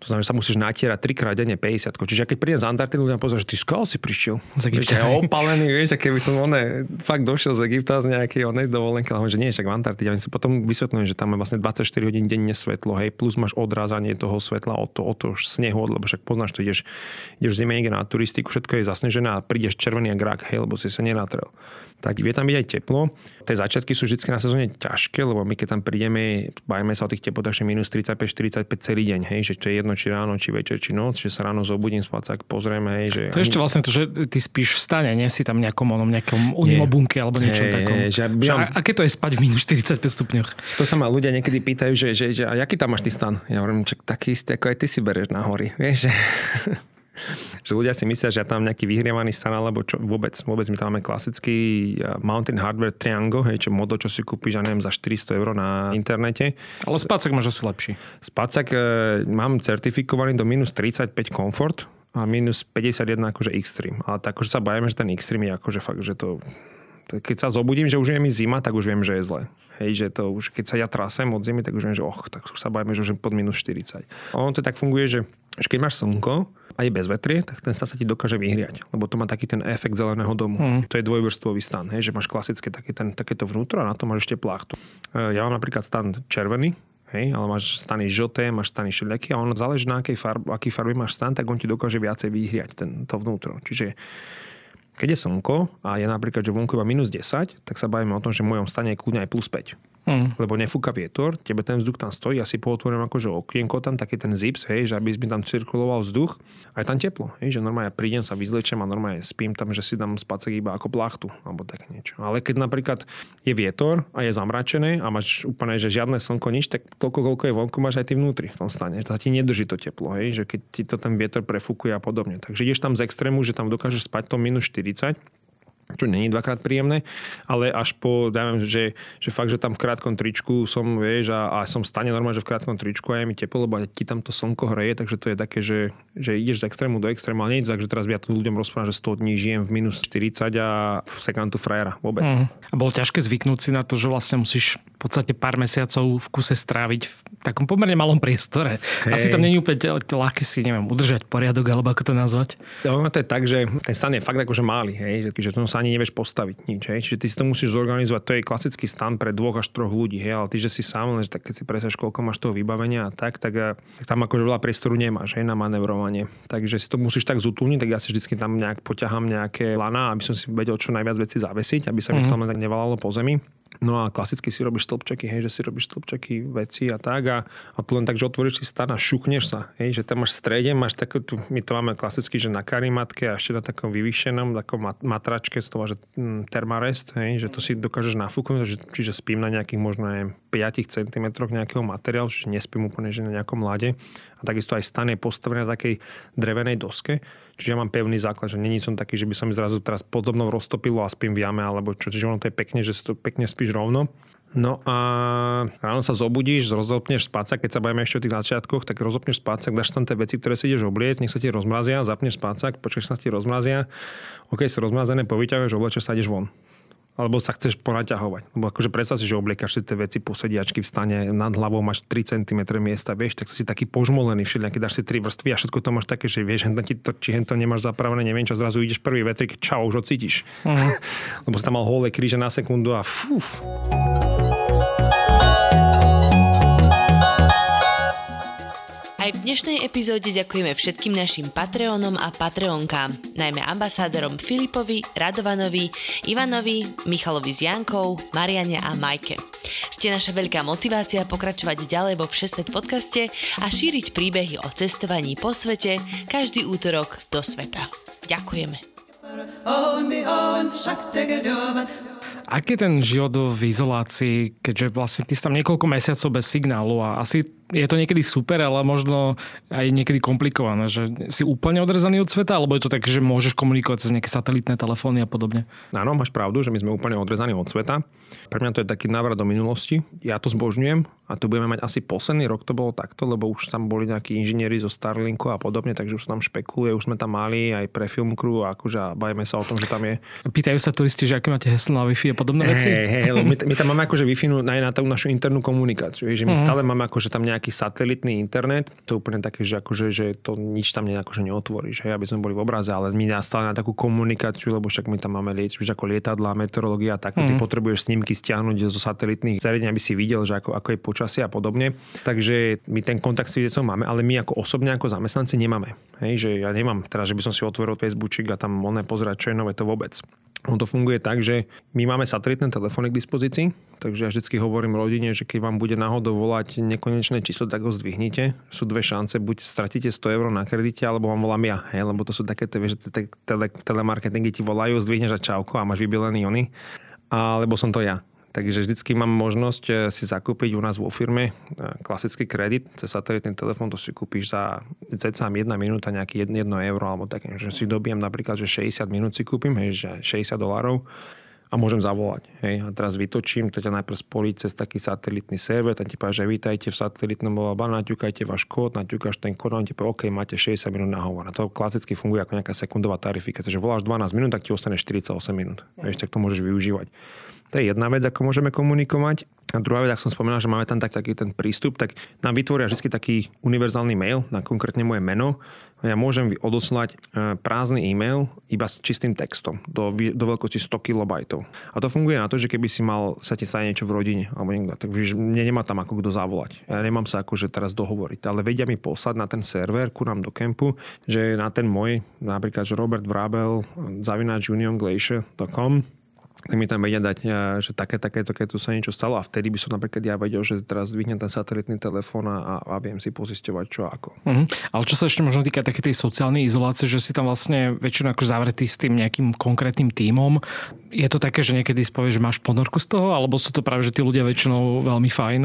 To znamená, že sa musíš natierať trikrát denne 50. Čiže keď prídem z Antarktidy, ľudia pozor, že ty skôr si prišiel. Z Egypta. Ja opalený, vieš, keby som one, fakt došiel z Egypta z nejakej onej dovolenky, ale že nie, však v Antarktide. Oni sa potom vysvetľujem, že tam je vlastne 24 hodín denne svetlo, hej, plus máš odrázanie toho svetla od to, od toho snehu, lebo však poznáš to, ideš, ideš zime na turistiku, všetko je zasnežené a prídeš červený agrak, hej, lebo si sa nenatrel tak vie tam byť aj teplo. Tie začiatky sú vždy na sezóne ťažké, lebo my keď tam prídeme, bajme sa o tých teplotách, že minus 35-45 celý deň, hej, že to je jedno, či ráno, či večer, či noc, že sa ráno zobudím, spacák, pozrieme. Hej, že to ani... ešte vlastne to, že ty spíš v stane, nie si tam nejakom onom, nejakom unimobunke alebo niečom hey, takom. Že, že, že, aké to je spať v minus 45 stupňoch? To sa ma ľudia niekedy pýtajú, že, že, že a aký tam máš ty stan? Ja hovorím, že taký istý, ako aj ty si bereš na hory. Vieš, že že ľudia si myslia, že ja tam nejaký vyhrievaný stan, alebo čo, vôbec, vôbec my tam máme klasický Mountain Hardware Triangle, hej, čo modo, čo si kúpiš, ja neviem, za 400 eur na internete. Ale spacak máš asi lepší. Spacak e, mám certifikovaný do minus 35 komfort a minus 51 akože Extreme. Ale tak akože sa bavíme, že ten Extreme je akože fakt, že to keď sa zobudím, že už je mi zima, tak už viem, že je zle. Hej, že to už, keď sa ja trasem od zimy, tak už viem, že och, tak už sa bavíme, že už pod minus 40. A ono to tak funguje, že, keď máš slnko, a je bez vetrie, tak ten stan sa ti dokáže vyhriať, lebo to má taký ten efekt zeleného domu. Mm. To je dvojvrstvový stan, hej, že máš klasické taký ten, takéto vnútro a na to máš ešte plachtu. E, ja mám napríklad stan červený, Hej, ale máš stany žlté, máš stany všelijaké a ono záleží na akej farb, aký farby máš stan, tak on ti dokáže viacej vyhriať ten, to vnútro. Čiže keď je slnko a je napríklad, že vonku iba minus 10, tak sa bavíme o tom, že v mojom stane je kľudne aj plus 5. Mm. Lebo nefúka vietor, tebe ten vzduch tam stojí, asi pootvorím akože okienko tam, taký ten zips, hej, že aby mi tam cirkuloval vzduch a je tam teplo. Hej, že normálne ja prídem sa vyzlečem a normálne spím tam, že si dám spacek iba ako plachtu alebo tak niečo. Ale keď napríklad je vietor a je zamračené a máš úplne, že žiadne slnko, nič, tak toľko, koľko je vonku, máš aj ty vnútri v tom stane. To ti nedrží to teplo, hej, že keď ti to ten vietor prefúkuje a podobne. Takže ideš tam z extrému, že tam dokážeš spať to minus 40 čo není dvakrát príjemné, ale až po, dajme, že, že fakt, že tam v krátkom tričku som, vieš, a, a som stane normálne, že v krátkom tričku a je mi teplo, lebo ti tam to slnko hreje, takže to je také, že, že ideš z extrému do extrému, ale nie je to tak, že teraz ja tu ľuďom rozprávam, že 100 dní žijem v minus 40 a v sekantu frajera vôbec. Mm. A bolo ťažké zvyknúť si na to, že vlastne musíš v podstate pár mesiacov v kuse stráviť takom pomerne malom priestore. Hej. Asi tam není úplne ľahké si, neviem, udržať poriadok, alebo ako to nazvať. No, to je tak, že ten stan je fakt akože malý, hej, že to sa ani nevieš postaviť nič. Hej. Čiže ty si to musíš zorganizovať. To je klasický stan pre dvoch až troch ľudí, hej, ale ty, že si sám, že tak keď si presaš, koľko máš toho vybavenia a tak, tak, tak tam akože veľa priestoru nemáš hej, na manevrovanie. Takže si to musíš tak zutúniť, tak ja si vždy tam nejak poťahám nejaké lana, aby som si vedel čo najviac veci zavesiť, aby sa mi mm-hmm. to tak nevalalo po zemi. No a klasicky si robíš stĺpčeky, hej, že si robíš stĺpčeky veci a tak a, a tu len tak, že otvoríš si stan a šukneš sa, hej, že tam máš v strede, máš takú, tu, my to máme klasicky, že na karimatke a ešte na takom vyvýšenom, takom matračke, to že mm, termarest, hej, že to si dokážeš nafúknuť, že, čiže spím na nejakých možno neviem, 5 cm nejakého materiálu, čiže nespím úplne že na nejakom lade a takisto aj stan je postavený na takej drevenej doske, Čiže ja mám pevný základ, že není som taký, že by som mi zrazu teraz podobno roztopilo a spím v jame, alebo čo. Čiže ono to je pekne, že si to pekne spíš rovno. No a ráno sa zobudíš, rozopneš spácak, keď sa bavíme ešte o tých začiatkoch, tak rozopneš spácak, dáš tam tie veci, ktoré si ideš obliecť, nech sa ti rozmrazia, zapneš spácak, počkeš sa ti rozmrazia, ok, sú rozmrazené, povyťahuješ, oblečeš sa ideš von alebo sa chceš ponaťahovať. Lebo akože predstav si, že obliekaš si tie veci po sediačky v stane, nad hlavou máš 3 cm miesta, vieš, tak si taký požmolený všelijaký, dáš si 3 vrstvy a všetko to máš také, že vieš, ti to, či to nemáš zapravené, neviem čo, zrazu ideš prvý vetrik, čau, už ho cítiš. Uh-huh. Lebo si tam mal holé kríže na sekundu a fúf. Aj v dnešnej epizóde ďakujeme všetkým našim Patreonom a Patreonkám, najmä ambasádorom Filipovi, Radovanovi, Ivanovi, Michalovi s Jankou, Mariane a Majke. Ste naša veľká motivácia pokračovať ďalej vo Všesvet podcaste a šíriť príbehy o cestovaní po svete každý útorok do sveta. Ďakujeme. Aký je ten život v izolácii, keďže vlastne ty si tam niekoľko mesiacov bez signálu a asi je to niekedy super, ale možno aj niekedy komplikované, že si úplne odrezaný od sveta, alebo je to tak, že môžeš komunikovať cez nejaké satelitné telefóny a podobne? Áno, máš pravdu, že my sme úplne odrezaní od sveta. Pre mňa to je taký návrat do minulosti. Ja to zbožňujem a tu budeme mať asi posledný rok to bolo takto, lebo už tam boli nejakí inžinieri zo Starlinku a podobne, takže už sa tam špekuluje, už sme tam mali aj pre film crew a akože bavíme sa o tom, že tam je. Pýtajú sa turisti, že aké máte heslo na Wi-Fi a podobné veci? Hey, hey, my, my, tam máme akože Wi-Fi aj na tú našu internú komunikáciu, že my uh-huh. stále máme akože tam nejaký satelitný internet, to je úplne také, že, akože, že to nič tam akože neotvoríš, hej, aby sme boli v obraze, ale my stále na takú komunikáciu, lebo však my tam máme liec, ako lietadla, meteorológia tak, uh-huh. ty mhm. potrebuješ snímky stiahnuť zo satelitných zariadení, aby si videl, že ako, ako je počasie a podobne. Takže my ten kontakt s videcom máme, ale my ako osobne, ako zamestnanci nemáme. Hej, že ja nemám teraz, že by som si otvoril Facebookčik a tam oné pozerať, čo je nové, to vôbec. On to funguje tak, že my máme satelitné telefóny k dispozícii, takže ja vždy hovorím rodine, že keď vám bude náhodou volať nekonečné číslo, tak ho zdvihnite. Sú dve šance, buď stratíte 100 eur na kredite, alebo vám volám ja, hej, lebo to sú také, že tele, telemarketingy ti volajú, zdvihneš a čauko a máš vybilený ony. Alebo som to ja. Takže vždycky mám možnosť eh, si zakúpiť u nás vo firme eh, klasický kredit cez satelitný telefón, to si kúpiš za cca 1 minúta nejaký 1, 1 euro alebo také, že si dobijem napríklad, že 60 minút si kúpim, hej, že 60 dolárov a môžem zavolať. Hej. A teraz vytočím, to ťa najprv spolí cez taký satelitný server, tam ti povie, že vítajte v satelitnom blabla, naťukajte váš kód, naťukáš ten kód, on ti povie, OK, máte 60 minút na hovor. A to klasicky funguje ako nejaká sekundová tarifikácia, že voláš 12 minút, tak ti ostane 48 minút. Vieš, tak to môžeš využívať. To je jedna vec, ako môžeme komunikovať. A druhá vec, ak som spomínal, že máme tam tak, taký ten prístup, tak nám vytvoria vždy taký univerzálny mail na konkrétne moje meno. Ja môžem odoslať e, prázdny e-mail iba s čistým textom do, do veľkosti 100 kB. A to funguje na to, že keby si mal sa ti stane niečo v rodine, alebo niekto, tak víš, mne nemá tam ako kto zavolať. Ja nemám sa akože teraz dohovoriť, ale vedia mi poslať na ten server ku nám do kempu, že na ten môj, napríklad, že Robert Vrabel, zavináč unionglacier.com tak mi tam vedia dať, e, že také, takéto, keď tu sa niečo stalo a vtedy by som napríklad ja vedel, že teraz zvihnem ten satelitný telefón a, a viem si pozisťovať čo ako. Uh-huh. Ale čo sa ešte možno týka také tej sociálnej izolácie, že si tam vlastne väčšinou ako zavretý s tým nejakým konkrétnym tímom. Je to také, že niekedy spovieš, že máš ponorku z toho, alebo sú to práve, že tí ľudia väčšinou veľmi fajn?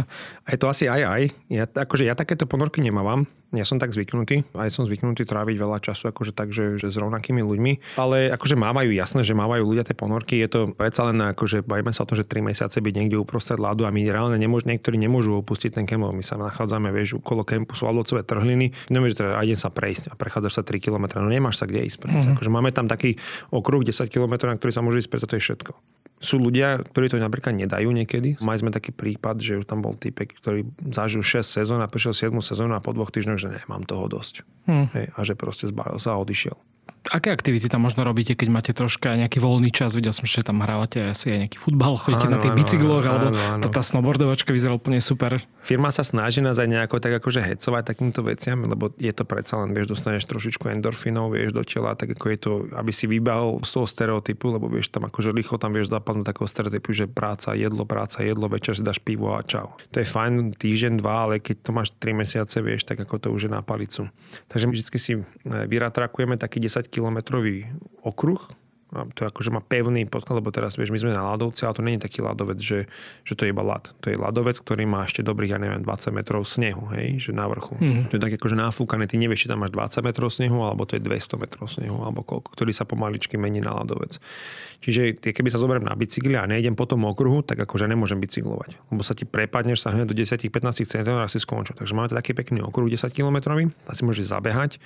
Je to asi aj aj. Ja, akože ja takéto ponorky nemávam ja som tak zvyknutý, aj som zvyknutý tráviť veľa času akože tak, že, že s rovnakými ľuďmi, ale akože mávajú jasné, že mávajú ľudia tie ponorky, je to predsa len akože bajme sa o tom, že 3 mesiace byť niekde uprostred ľadu a my reálne nemôž, niektorí nemôžu opustiť ten kemp, my sa nachádzame, vieš, okolo kempu sú ľadovcové trhliny, nevieš teda aj sa prejsť a prechádzaš sa 3 km, no nemáš sa kde ísť prejsť. Mm-hmm. Akože máme tam taký okruh 10 km, na ktorý sa môže ísť prejsť, to je všetko. Sú ľudia, ktorí to napríklad nedajú niekedy. Mali sme taký prípad, že tam bol typek, ktorý zažil 6 sezón a prešiel 7 sezónu a po dvoch týždňoch, že nemám toho dosť. Hmm. Hej, a že proste zbalil sa a odišiel. Aké aktivity tam možno robíte, keď máte troška nejaký voľný čas? Videl som, že tam hrávate asi aj nejaký futbal, chodíte áno, na tých bicykloch, alebo áno, áno. tá snowboardovačka vyzerá úplne super. Firma sa snaží nás aj nejako tak akože hecovať takýmto veciam, lebo je to predsa len, vieš, dostaneš trošičku endorfinov, vieš, do tela, tak ako je to, aby si vybehol z toho stereotypu, lebo vieš, tam akože rýchlo tam vieš zapadnúť takého stereotypu, že práca, jedlo, práca, jedlo, večer si dáš pivo a čau. To je fajn týždeň, dva, ale keď to máš 3 mesiace, vieš, tak ako to už je na palicu. Takže my vždy si eh, vyratrakujeme taký 10 kilometrový okruh, to akože má pevný podklad, lebo teraz vieš, my sme na ľadovci, ale to je taký ľadovec, že, že to je iba ľad. To je ľadovec, ktorý má ešte dobrých, ja neviem, 20 metrov snehu, hej, že na vrchu. Mm. To je tak akože náfúkané, ty nevieš, či tam máš 20 metrov snehu, alebo to je 200 metrov snehu, alebo koľko, ktorý sa pomaličky mení na ľadovec. Čiže keby sa zoberiem na bicykli a nejdem po tom okruhu, tak akože nemôžem bicyklovať. Lebo sa ti prepadneš sa hneď do 10-15 cm a si skončil. Takže máme taký pekný okruh 10 km, a si môžeš zabehať,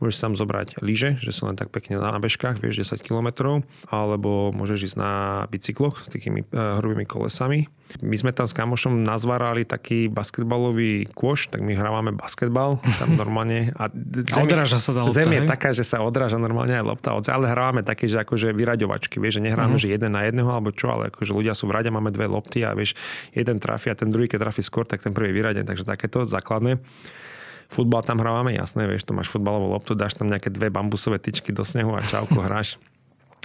môžeš tam zobrať lyže, že sú len tak pekne na bežkách, vieš 10 km, alebo môžeš ísť na bicykloch s takými uh, hrubými kolesami my sme tam s kamošom nazvárali taký basketbalový kôš, tak my hrávame basketbal tam normálne. A zem, odráža sa tá lopta, Zem je hej? taká, že sa odráža normálne aj lopta, ale hrávame také, že akože vyraďovačky, vieš, že nehráme, uh-huh. že jeden na jedného alebo čo, ale akože ľudia sú v rade, máme dve lopty a vieš, jeden trafi a ten druhý, keď trafi skôr, tak ten prvý vyradený, takže takéto základné. Futbal tam hrávame, jasné, vieš, to máš futbalovú loptu, dáš tam nejaké dve bambusové tyčky do snehu a čauko hráš.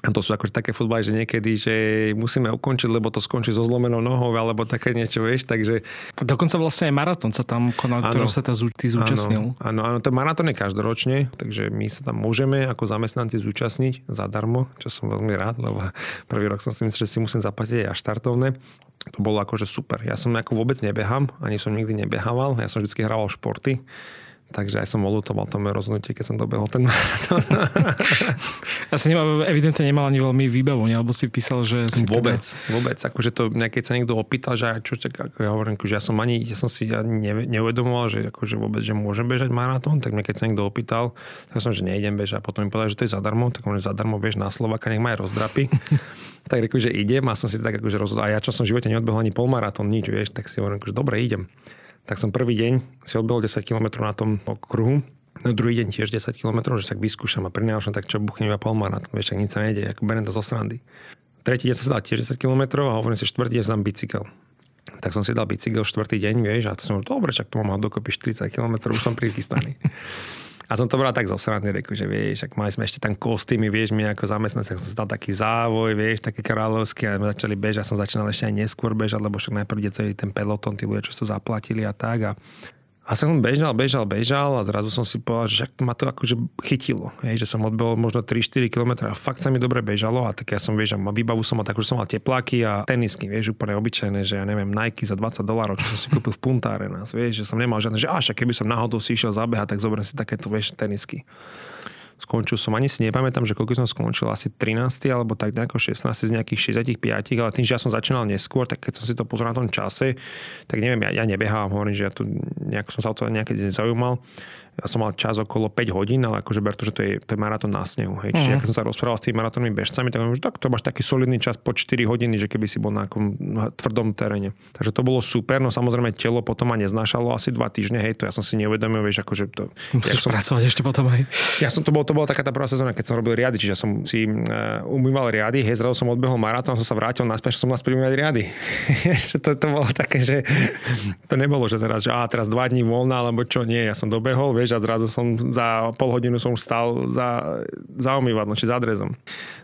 A to sú akože také futbaly, že niekedy, že musíme ukončiť, lebo to skončí so zlomenou nohou, alebo také niečo, vieš, takže... Dokonca vlastne aj maratón sa tam konal, ktorého sa tá, ty zúčastnil. Áno, áno, to maratón je každoročne, takže my sa tam môžeme ako zamestnanci zúčastniť zadarmo, čo som veľmi rád, lebo prvý rok som si myslel, že si musím zaplatiť aj štartovné. To bolo akože super. Ja som ako vôbec nebehám, ani som nikdy nebehával, ja som vždy hrával športy Takže aj som olutoval to moje rozhodnutie, keď som dobehol ten maratón. Asi nemá, evidentne nemal ani veľmi výbavu, alebo si písal, že si Vôbec, teda... vôbec. Akože to, keď sa niekto opýtal, že čo, ako ja hovorím, že ja som ani, ja som si ani neuvedomoval, že akože vôbec, že môžem bežať maratón, tak mňa keď sa niekto opýtal, tak som, že nejdem bežať. A potom mi povedal, že to je zadarmo, tak on zadarmo bež na Slovaka, nech ma aj rozdrapy. tak reku, že idem a som si tak akože rozhodol. A ja čo som v živote neodbehol ani polmaratón, nič, vieš, tak si hovorím, že dobre, idem tak som prvý deň si odbehol 10 km na tom okruhu. No druhý deň tiež 10 km, že tak vyskúšam a pri tak čo buchnem iba polmaratón, vieš, tak nič sa nejde, ako berem to zo srandy. Tretí deň som si dal tiež 10 km a hovorím si, štvrtý deň som bicykel. Tak som si dal bicykel štvrtý deň, vieš, a to som dobre, čak to mám dokopy 40 km, už som prichystaný. A som to bral tak zo reku, že vieš, ak mali sme ešte tam kostýmy, vieš, my ako zamestnanci, som si dal taký závoj, vieš, taký kráľovský a sme začali bežať, som začínal ešte aj neskôr bežať, lebo však najprv ide celý ten peloton, tí ľudia, čo to zaplatili a tak. A a som bežal, bežal, bežal a zrazu som si povedal, že ma to akože chytilo. Hej, že som odbehol možno 3-4 km a fakt sa mi dobre bežalo a tak ja som, vieš, a výbavu som mal tak, že som mal tepláky a tenisky, vieš, úplne obyčajné, že ja neviem, Nike za 20 dolárov, čo som si kúpil v Puntáre nás, vieš, že som nemal žiadne, že až keby som náhodou si išiel zabehať, tak zoberiem si takéto, vieš, tenisky skončil som, ani si nepamätám, že koľko som skončil, asi 13. alebo tak nejako 16 z nejakých 65, ale tým, že ja som začínal neskôr, tak keď som si to pozrel na tom čase, tak neviem, ja, ja nebehám, hovorím, že ja tu nejako som sa o to nejaký deň zaujímal ja som mal čas okolo 5 hodín, ale akože ber to, že to je, to je maratón na snehu. Hej. Čiže uh-huh. keď som sa rozprával s tými maratónnymi bežcami, tak hovorím, že tak to máš taký solidný čas po 4 hodiny, že keby si bol na nejakom tvrdom teréne. Takže to bolo super, no samozrejme telo potom ma neznášalo asi 2 týždne, hej, to ja som si neuvedomil, vieš, akože to... Musíš ja som, pracovať ešte potom aj. Ja som to bol, to bola taká tá prvá sezóna, keď som robil riady, čiže som si uh, umýval riady, hej, zrazu som odbehol maratón, som sa vrátil naspäť, som naspäť umýval riady. to, to, bolo také, že to nebolo, že teraz, že á, teraz 2 dní voľná, alebo čo, nie, ja som dobehol, vieš, a zrazu som za pol hodinu som už stal za, za omývadlo, či za drezom.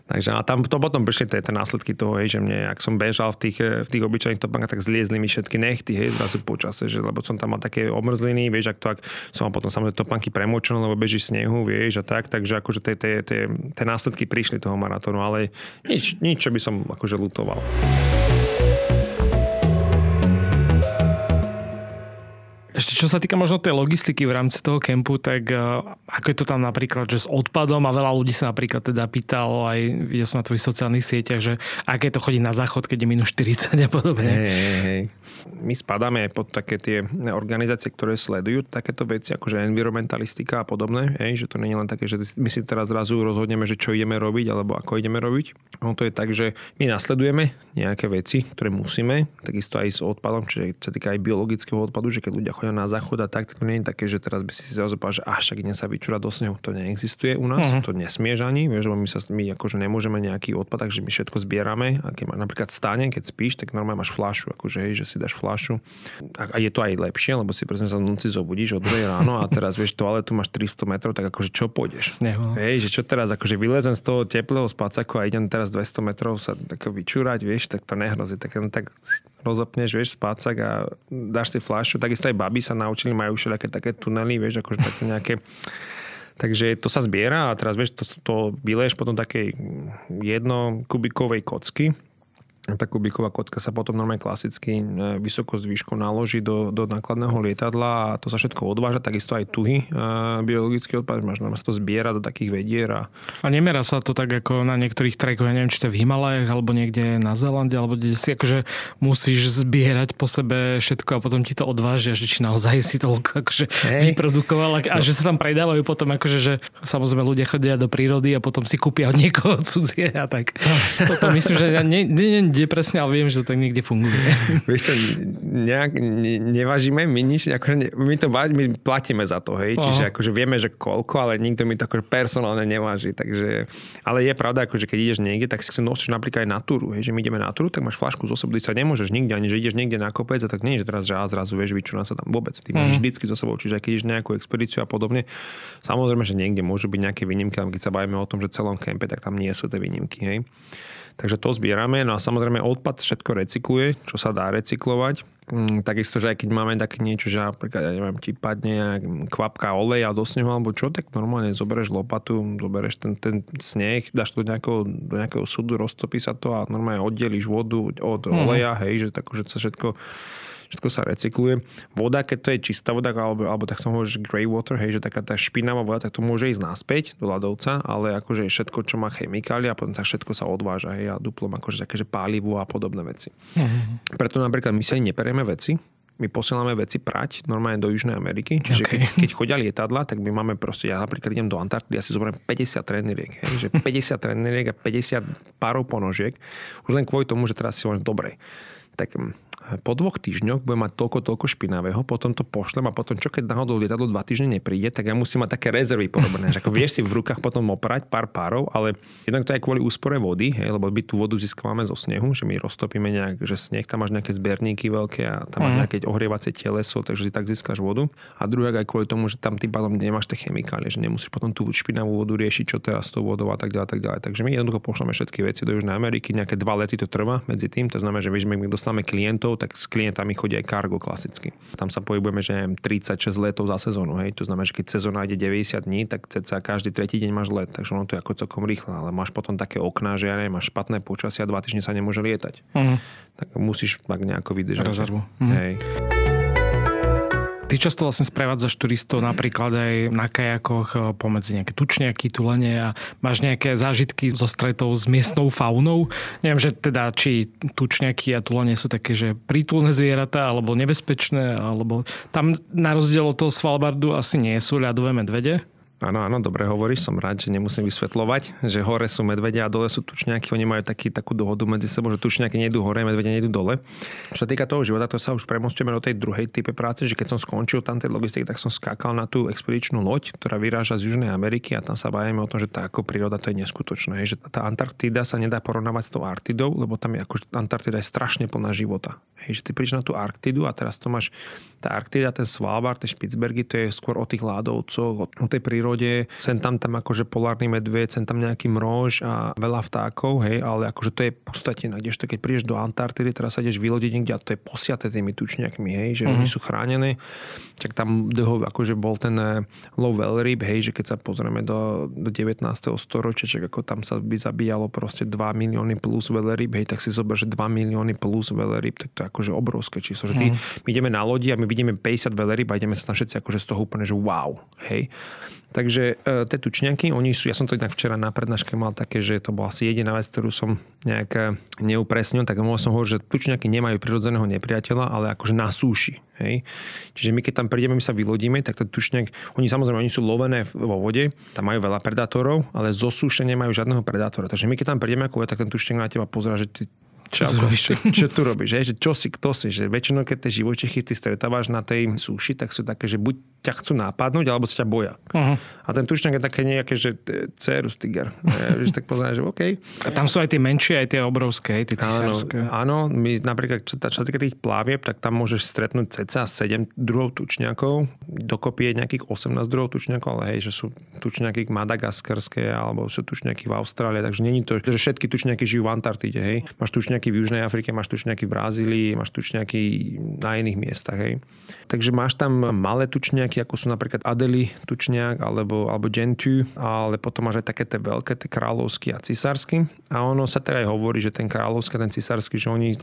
Takže a tam to potom prišli tie, tie následky toho, hej, že mne, ak som bežal v tých, v tých obyčajných topánkach, tak zliezli mi všetky nechty, hej, zrazu počase, že, lebo som tam mal také omrzliny, vieš, ak to, ak som potom samozrejme topánky premočené, lebo beží snehu, vieš, a tak, takže akože tie, tie, tie, tie následky prišli toho maratónu, ale nič, nič, čo by som akože lutoval. Ešte čo sa týka možno tej logistiky v rámci toho kempu, tak uh, ako je to tam napríklad, že s odpadom a veľa ľudí sa napríklad teda pýtalo aj, videl som na tvojich sociálnych sieťach, že aké to chodí na záchod, keď je minus 40 a podobne. Hej, hej, hej. My spadáme pod také tie organizácie, ktoré sledujú takéto veci, akože environmentalistika a podobné, hej, že to nie je len také, že my si teraz zrazu rozhodneme, že čo ideme robiť alebo ako ideme robiť. Ono to je tak, že my nasledujeme nejaké veci, ktoré musíme, takisto aj s odpadom, čiže sa týka aj biologického odpadu, že keď ľudia chodia na záchod a tak, to nie je také, že teraz by si si zrazu povedal, že až však idem sa vyčúrať do snehu. To neexistuje u nás, uh-huh. to nesmieš ani, vieš, lebo my, sa, my akože nemôžeme nejaký odpad, takže my všetko zbierame. A keď má napríklad stane, keď spíš, tak normálne máš flášu, akože hej, že si dáš flášu. A, a je to aj lepšie, lebo si presne sa v noci zobudíš o 2 ráno a teraz vieš, toaletu máš 300 metrov, tak akože čo pôjdeš? Snehu. Hej, že čo teraz, akože vylezem z toho teplého spacáku a idem teraz 200 metrov sa tak vyčúrať, vieš, tak to nehrozí. Tak, tak rozopneš, vieš, spácak a dáš si fľašu. Takisto aj baby sa naučili, majú všelijaké také tunely, vieš, akože také nejaké Takže to sa zbiera a teraz vieš, to, to vyleješ potom takej jedno kubikovej kocky tá kubíková kocka sa potom normálne klasicky e, vysokosť výškou naloží do, do nákladného lietadla a to sa všetko odváža, takisto aj tuhy e, biologický odpad, máš sa to zbiera do takých vedier. A... a nemera sa to tak ako na niektorých trekoch, ja neviem, či to je v Himalajach alebo niekde na Zélande, alebo kde si akože musíš zbierať po sebe všetko a potom ti to odvážia, že či naozaj si toľko akože hey. vyprodukoval a, no. že sa tam predávajú potom akože, že samozrejme ľudia chodia do prírody a potom si kúpia od niekoho cudzie a tak. Toto myslím, že ne, ne, ne, kde presne, ale viem, že to tak niekde funguje. Vieš čo, nejak, ne, nevážime, my nič, akože my to my platíme za to, hej, Aha. čiže akože vieme, že koľko, ale nikto mi to akože personálne neváži, takže, ale je pravda, akože keď ideš niekde, tak si nosíš napríklad aj na túru, hej, že my ideme na túru, tak máš flašku zo sebou, sa nemôžeš nikde, ani že ideš niekde na kopec a tak nie, že teraz že zrazu vieš, vyčúna sa tam vôbec, ty máš mm. vždycky zo sebou, čiže keď ideš nejakú expedíciu a podobne, samozrejme, že niekde môžu byť nejaké výnimky, keď sa bavíme o tom, že celom kempe, tak tam nie sú tie výnimky, hej. Takže to zbierame. No a samozrejme odpad všetko recykluje, čo sa dá recyklovať. Mm, takisto, že aj keď máme také niečo, že napríklad, ja neviem, ti padne kvapka oleja do snehu alebo čo, tak normálne zoberieš lopatu, zoberieš ten, ten sneh, dáš to do nejakého, do nejakého súdu, roztopí sa to a normálne oddeliš vodu od mm. oleja, hej, že, tak, že sa všetko všetko sa recykluje. Voda, keď to je čistá voda, alebo, alebo tak som hovoril, že grey water, hej, že taká tá špinavá voda, tak to môže ísť naspäť do ľadovca, ale akože všetko, čo má chemikálie a potom tak všetko sa odváža, hej, a duplom akože také, že pálivo a podobné veci. Mm-hmm. Preto napríklad my sa ani neperieme veci, my posielame veci prať normálne do Južnej Ameriky. Čiže okay. keď, keď chodia lietadla, tak my máme proste, ja napríklad idem do Antarktidy, ja si zoberiem 50 treniriek. Hej, že 50 treniriek a 50 párov ponožiek. Už len kvôli tomu, že teraz si hovorím, dobre, tak po dvoch týždňoch budem mať toľko, toľko špinavého, potom to pošlem a potom čo keď náhodou lietadlo dva týždne nepríde, tak ja musím mať také rezervy porobené. Že ako vieš si v rukách potom oprať pár párov, ale jednak to aj kvôli úspore vody, hej, lebo my tú vodu získavame zo snehu, že my roztopíme nejak, že sneh, tam máš nejaké zberníky veľké a tam máš mhm. nejaké ohrievacie teleso, takže si tak získaš vodu. A druhá aj kvôli tomu, že tam tým pádom nemáš tie chemikálie, že nemusíš potom tú špinavú vodu riešiť, čo teraz s tou vodou a tak ďalej, tak ďalej. Takže my jednoducho pošleme všetky veci do Južnej Ameriky, nejaké dva lety to trvá medzi tým, to znamená, že my dostávame klientov, tak s klientami chodí aj cargo klasicky. Tam sa pohybujeme, že neviem, 36 letov za sezónu. Hej. To znamená, že keď sezóna ide 90 dní, tak ceca každý tretí deň máš let. Takže ono to je ako celkom rýchle. Ale máš potom také okná, že ja neviem, máš špatné počasie a dva týždne sa nemôže lietať. Uh-huh. Tak musíš tak nejako vydržať. Rezervu. Uh-huh. Hej. Ty často vlastne sprevádzaš turistov napríklad aj na kajakoch eh, pomedzi nejaké tučniaky, tulenie a máš nejaké zážitky zo stretov s miestnou faunou. Neviem, že teda či tučniaky a tulenie sú také, že prítulné zvieratá alebo nebezpečné, alebo tam na rozdiel od toho Svalbardu asi nie sú ľadové medvede. Áno, áno, dobre hovoríš, som rád, že nemusím vysvetľovať, že hore sú medvede a dole sú tučňáky, oni majú taký, takú dohodu medzi sebou, že tučňáky nejdú hore, medvede nejdú dole. Čo sa týka toho života, to sa už premostíme do tej druhej type práce, že keď som skončil tam tej logistiky, tak som skákal na tú expedičnú loď, ktorá vyráža z Južnej Ameriky a tam sa bavíme o tom, že tá ako príroda to je neskutočné, že tá Antarktida sa nedá porovnávať s tou Arktidou, lebo tam je ako Antarktida je strašne plná života. Hej, že ty prídeš na tú Arktidu a teraz to máš, tá Arktida, ten Svalbard, tie Špicbergy, to je skôr o tých ľadovcoch, o tej prírode prírode, sem tam tam akože polárny medveď, sem tam nejaký mrož a veľa vtákov, hej, ale akože to je pustatina, kdežto keď prídeš do Antarktidy, teraz sa ideš vylodiť niekde a to je posiate tými tučniakmi, hej, že mm-hmm. oni sú chránené, tak tam dlho akože bol ten eh, low veľryb, hej, že keď sa pozrieme do, do 19. storočia, čak ako tam sa by zabíjalo proste 2 milióny plus veľryb, hej, tak si zober, že 2 milióny plus veľryb, tak to je akože obrovské číslo, že ty, mm. my ideme na lodi a my vidíme 50 veľryb a ideme sa tam všetci akože z toho úplne, že wow, hej. Takže e, tie tučňaky, oni sú, ja som to inak včera na prednáške mal také, že to bola asi jediná vec, ktorú som nejak e, neupresnil, tak mohol som hovoriť, že tučňaky nemajú prirodzeného nepriateľa, ale akože na súši. Hej. Čiže my keď tam prídeme, my sa vylodíme, tak ten tučňak, oni samozrejme oni sú lovené vo vode, tam majú veľa predátorov, ale zo súše nemajú žiadneho predátora. Takže my keď tam prídeme ako tak ten tučňak na teba pozera, že ty, čo, robíš? Čo, čo tu robíš? Že čo si, kto si? Že väčšinou, keď tie živočichy ty stretávaš na tej súši, tak sú také, že buď ťa chcú nápadnúť, alebo sa ťa boja. Uh-huh. A ten tučňak je také nejaké, že cerus tiger. že tak pozrieš, že OK. A tam sú aj tie menšie, aj tie obrovské, aj tie cisárske. Áno, áno, my napríklad, čo, čo týka tých plávieb, tak tam môžeš stretnúť cca 7 druhov tučňakov. Dokopy je nejakých 18 druhov tučňakov, ale hej, že sú tučňaky madagaskarské, alebo sú tučňaky v Austrálii, takže není to, že všetky tučňaky žijú v Antarktide, hej. Máš tučňaky v Južnej Afrike, máš tučňaky v Brazílii, máš tučňaky na iných miestach, hej. Takže máš tam malé tučňaky, ako sú napríklad Adely tučniak alebo, alebo Gentu, ale potom máš aj také tie veľké, tie kráľovský a cisársky. A ono sa teda aj hovorí, že ten kráľovský a ten cisársky, že oni,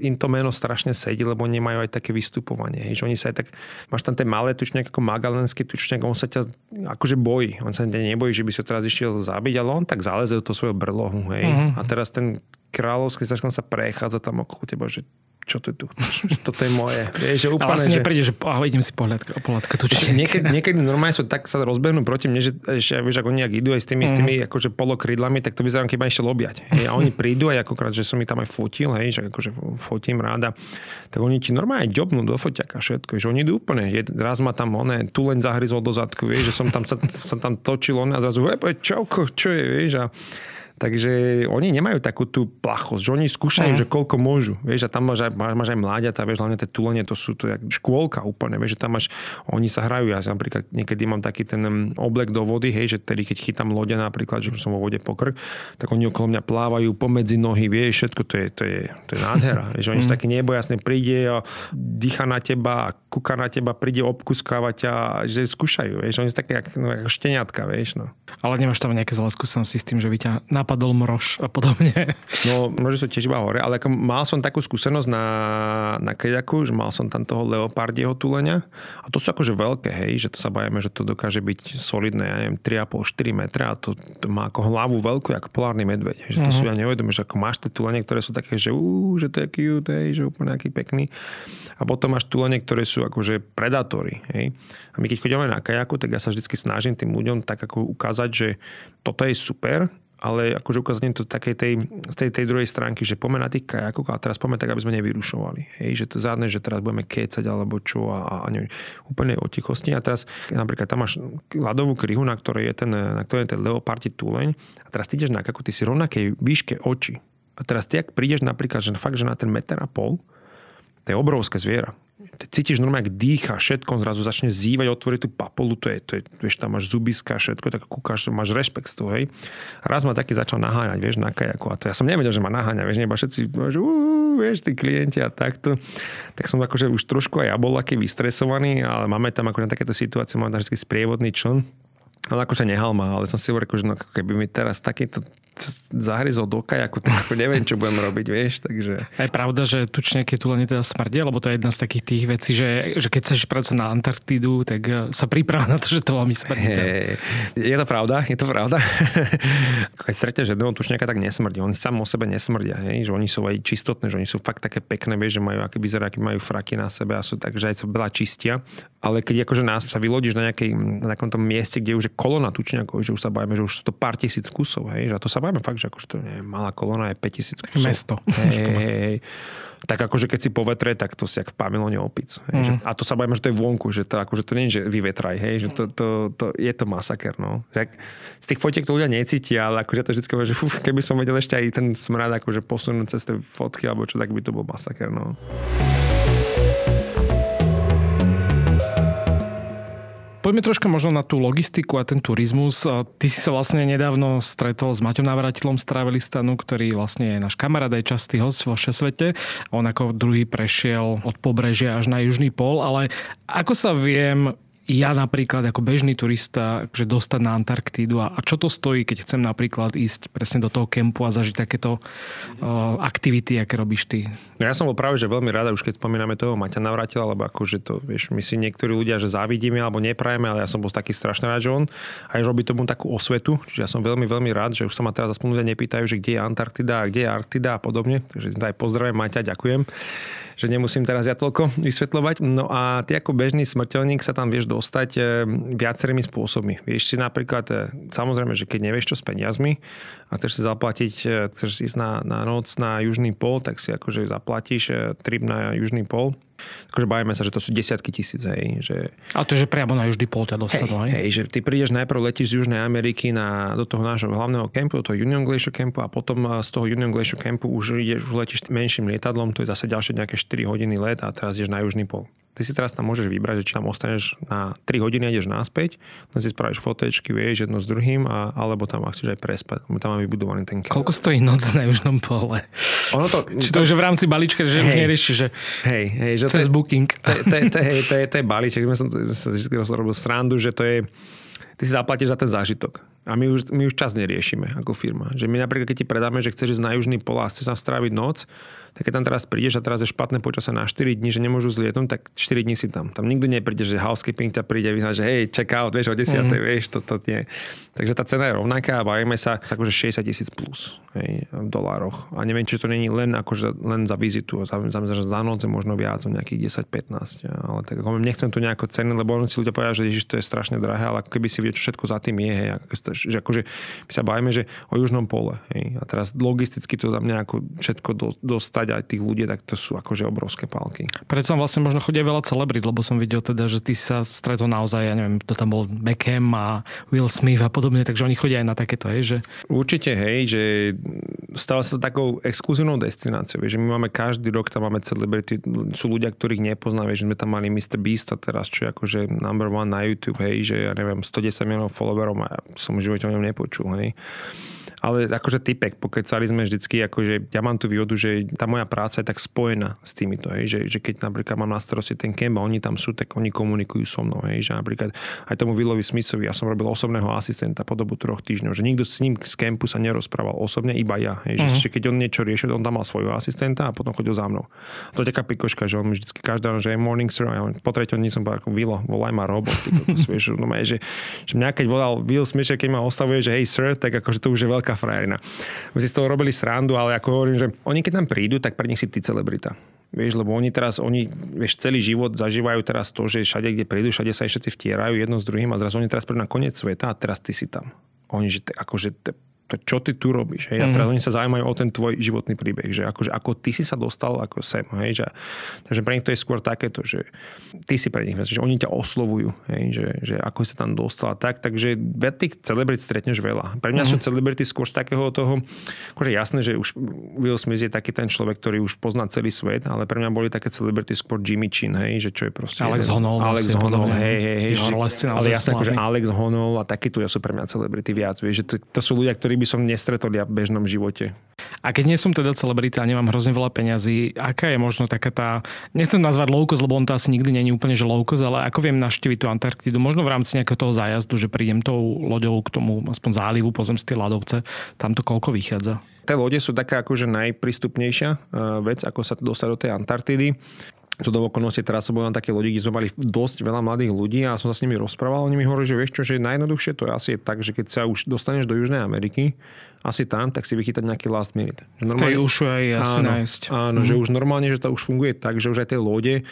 im to meno strašne sedí, lebo nemajú aj také vystupovanie. Hej, že oni sa aj tak, máš tam tie malé tučniak ako magalenský tučniak, on sa ťa akože bojí. On sa nebojí, že by sa teraz išiel zabiť, ale on tak zaleze do toho svojho brlohu. Hej. Uh-huh. A teraz ten kráľovský cisársky sa prechádza tam okolo teba, že čo ty tu chceš? Toto je moje. Vieš, že úplne, Ale asi že... nepríde, že oh, idem si pohľadka, pohľadka tu niekedy, niekedy normálne sú tak sa rozbehnú proti mne, že, že vieš, ako nejak idú aj s tými, mm. s tými mhm. akože polokrídlami, tak to vyzerá, keď ma ešte lobiať. Hej, a oni prídu aj akokrát, že som mi tam aj fotil, hej, že akože fotím ráda, tak oni ti normálne ďobnú do foťaka všetko, že oni idú úplne. Raz ma tam oné, tuleň zahryzol do zadku, vieš, že som tam, sa, sa tam točil on a zrazu, čauko, čo je, vieš, a Takže oni nemajú takú tú plachosť, že oni skúšajú, mm. že koľko môžu. Vieš, a tam máš aj, máš aj mláďata, vieš, hlavne tie tulenie, to sú to jak škôlka úplne, vieš, že tam máš, oni sa hrajú. Ja napríklad niekedy mám taký ten oblek do vody, hej, že tedy keď chytám lode napríklad, že som vo vode pokrk, tak oni okolo mňa plávajú pomedzi nohy, vieš, všetko to je, to je, to je nádhera. vieš, oni mm. taký nebojasný, príde a dýcha na teba, kúka na teba, príde obkuskávať a že skúšajú, vieš, oni sú také jak, no, šteniatka, vieš, no. Ale nemáš tam nejaké zlé skúsenosti s tým, že by ťa napadol mrož a podobne. No, mrože sú tiež iba hore, ale ako mal som takú skúsenosť na, na keďaku, že mal som tam toho leopardieho tulenia a to sú akože veľké, hej, že to sa bajeme, že to dokáže byť solidné, ja neviem, 3,5-4 metra a to, to, má ako hlavu veľkú, ako polárny medveď. Že to uh-huh. sú, ja neviem, že ako máš tie tulenie, ktoré sú také, že ú, že to je cute, hej, že úplne nejaký pekný. A potom máš tulenie, ktoré sú akože predátory, hej. A my keď chodíme na kajaku, tak ja sa vždy snažím tým ľuďom tak ako ukázať, že toto je super, ale akože ukázanie to takej tej, tej, tej druhej stránky, že poďme tých kajakoch a teraz poďme tak, aby sme nevyrušovali. Hej, že to zádne, že teraz budeme kecať alebo čo a, a neviem, úplne o tichosti. A teraz napríklad tam máš ľadovú kryhu, na ktorej je ten, na ktorej je ten leopardi túleň a teraz ty ideš na kajaku, ty si rovnakej výške oči. A teraz ty, ak prídeš napríklad, že fakt, že na ten meter a pol, to je obrovské zviera. Cítiš normálne, ak dýcha, všetko zrazu začne zývať, otvorí tú papolu, to je, to je vieš, tam máš zubiska, všetko, tak kúkaš, máš rešpekt z toho, hej. Raz ma taký začal naháňať, vieš, na kajaku. A to ja som nevedel, že ma naháňa, vieš, neba všetci, že uh, vieš, tí klienti a takto. Tak som akože už trošku aj ja bol aký vystresovaný, ale máme tam ako na takéto situácie, máme tam vždy sprievodný člen, ale akože nehal ma, ale som si hovoril, že no, keby mi teraz takýto zahryzol do kajaku, tak ako neviem, čo budem robiť, vieš, takže... Je pravda, že tučniaky tu len teda smrdia, lebo to je jedna z takých tých vecí, že, že keď chceš pracovať na Antarktidu, tak eh, sa priprav na to, že to veľmi smrdí. Hey, je to pravda, je to pravda. keď stretneš jedného tučniaka, tak nesmrdí. Oni sám o sebe nesmrdia, hej? že oni sú aj čistotné, že oni sú fakt také pekné, vieš, že majú, aký vyzerá, aký majú fraky na sebe a sú tak, že aj sa veľa čistia. Ale keď akože nás sa vylodíš na, nejakej, na takomto mieste, kde už je kolona tučniakov, že už sa bavíme, že už sú to pár tisíc kusov, hej? že to sa bavíme fakt, že akože to nie, malá kolona je 5000 kusov. Mesto. Hej, hej, hej. Tak akože keď si povetre, tak to si jak v pamilone opic. Hej, mm. že, a to sa bavíme, že to je vonku, že to, akože to nie je, že vyvetraj, hej, že to, to, to, je to masaker, no. Že, z tých fotiek to ľudia necítia, ale akože to vždy povie, že uf, keby som vedel ešte aj ten smrad akože posunúť cez tie fotky alebo čo, tak by to bol masaker, no. Poďme troška možno na tú logistiku a ten turizmus. Ty si sa vlastne nedávno stretol s Maťom Navratilom z Travelistanu, ktorý vlastne je náš kamarát aj častý host vo svete. On ako druhý prešiel od pobrežia až na južný pol, ale ako sa viem ja napríklad ako bežný turista, že dostať na Antarktídu a, a čo to stojí, keď chcem napríklad ísť presne do toho kempu a zažiť takéto uh, aktivity, aké robíš ty? No ja som bol práve, že veľmi rada, už keď spomíname toho Maťa Navratila, lebo akože to, vieš, my si niektorí ľudia, že závidíme alebo neprajeme, ale ja som bol taký strašne rád, že on aj robí tomu takú osvetu, čiže ja som veľmi, veľmi rád, že už sa ma teraz aspoň ľudia nepýtajú, že kde je Antarktida a kde je Arktida a podobne, takže aj pozdravím Maťa, ďakujem že nemusím teraz ja toľko vysvetľovať. No a ty ako bežný smrteľník sa tam vieš dostať eh, viacerými spôsobmi. Vieš si napríklad, eh, samozrejme, že keď nevieš čo s peniazmi a chceš si zaplatiť, eh, chceš ísť na, na noc na južný pol, tak si akože zaplatíš trip na južný pol akože bavíme sa, že to sú desiatky tisíc, hej. Že... A to je, že priamo na južný pol ťa dostanú, hej, hej? že ty prídeš najprv, letíš z Južnej Ameriky na, do toho nášho hlavného kempu, do toho Union Glacier kempu a potom z toho Union Glacier kempu už ideš, už letíš menším lietadlom, to je zase ďalšie nejaké 4 hodiny let a teraz ideš na južný pol. Ty si teraz tam môžeš vybrať, že či tam ostaneš na 3 hodiny a ideš naspäť, len si spravíš fotečky, vieš, jedno s druhým, a, alebo tam chceš aj prespať, tam má vybudovaný ten kemp. Koľko stojí noc na južnom pole? Ono to, či to, to, že v rámci balíčka, že hej, už nerieši, že hej, hej, že cez to, booking. To, je balíček, my som robil srandu, že to je, ty si zaplatíš za ten zážitok. A my už, my už čas neriešime ako firma. Že my napríklad, keď ti predáme, že chceš ísť na južný pol a chce sa stráviť noc, tak keď tam teraz prídeš a teraz je špatné počasie na 4 dní, že nemôžu zlietnúť, tak 4 dní si tam. Tam nikto nepríde, že housekeeping ťa príde a že hej, check out, vieš, o 10. Mm. vieš, to, to nie. Takže tá cena je rovnaká a bavíme sa akože 60 tisíc plus hej, v dolároch. A neviem, či to není len, akože, len za vizitu, za, za, za noc je možno viac, nejakých 10-15. Ale tak ako nechcem tu nejako ceny, lebo on si ľudia povedia, že ježiš, to je strašne drahé, ale keby si vie, čo všetko za tým je. Hej, že akože my sa bavíme, že o južnom pole. Hej, a teraz logisticky to tam nejako všetko do, dostať aj tých ľudí, tak to sú akože obrovské palky. Preto tam vlastne možno chodia veľa celebrit, lebo som videl teda, že ty sa stretol naozaj, ja neviem, to tam bol Beckham a Will Smith a podobne, takže oni chodia aj na takéto, hej, že... Určite, hej, že stáva sa to takou exkluzívnou destináciou, že my máme každý rok, tam máme celebrity, sú ľudia, ktorých nepoznáme, že sme tam mali Mr. Beast a teraz, čo je akože number one na YouTube, hej, že ja neviem, 110 miliónov followerov a som živote o ňom nepočul, hej. Ale akože typek, pokecali sme vždycky, akože ja mám tú výhodu, že tá moja práca je tak spojená s týmito, hej, že, že keď napríklad mám na starosti ten kemp a oni tam sú, tak oni komunikujú so mnou, hej, že napríklad aj tomu Willovi Smithovi, ja som robil osobného asistenta po dobu troch týždňov, že nikto s ním z kempu sa nerozprával osobne, iba ja, hej, uh-huh. že, že, keď on niečo riešil, on tam mal svojho asistenta a potom chodil za mnou. To je taká pikoška, že on mi vždycky každá, že je morning sir, a on, po treťom dní som povedal, ako Willo, volaj ma robot, vieš, no, že, že mňa keď volal Will Smith, keď ma ostavuje, že hej sir, tak akože to už je veľká frajerina. My si z toho robili srandu, ale ako hovorím, že oni keď tam prídu, tak pre nich si ty celebrita. Vieš, lebo oni teraz, oni, vieš, celý život zažívajú teraz to, že všade, kde prídu, všade sa všetci vtierajú jedno s druhým a zrazu oni teraz prídu na koniec sveta a teraz ty si tam. Oni, že akože to, čo ty tu robíš. Hej? A teraz mm. oni sa zaujímajú o ten tvoj životný príbeh, že akože, ako ty si sa dostal ako sem. Hej? Že, takže pre nich to je skôr takéto, že ty si pre nich, že oni ťa oslovujú, hej? Že, že ako si tam dostal tak. Takže tých celebrit stretneš veľa. Pre mňa mm. sú celebrity skôr z takého toho, akože jasné, že už Will Smith je taký ten človek, ktorý už pozná celý svet, ale pre mňa boli také celebrity skôr Jimmy Chin, hej? Že čo je proste... Alex Honnold. Alex vlastne Honnold, hej, hej, hej. Že, ale jasné, akože Alex Honnold a takí tu ja sú pre mňa celebrity viac. Vieš, že to, to sú ľudia, ktorí by som nestretol ja v bežnom živote. A keď nie som teda celebrita a nemám hrozne veľa peňazí, aká je možno taká tá, nechcem nazvať low cost, lebo on to asi nikdy není úplne že low cost, ale ako viem naštíviť tú Antarktidu, možno v rámci nejakého toho zájazdu, že prídem tou loďou k tomu aspoň zálivu, pozem si tie ľadovce, tam to koľko vychádza? Tie lode sú taká akože najprístupnejšia eh, vec, ako sa dostať do tej Antarktidy to do okolnosti teraz som bol na také lodi, kde sme mali dosť veľa mladých ľudí a som sa s nimi rozprával. Oni mi hovorili, že vieš čo, že najjednoduchšie to je asi tak, že keď sa už dostaneš do Južnej Ameriky, asi tam, tak si vychytať nejaký last minute. Normálne, už aj asi áno, nájsť. Áno, mm-hmm. že už normálne, že to už funguje tak, že už aj tie lode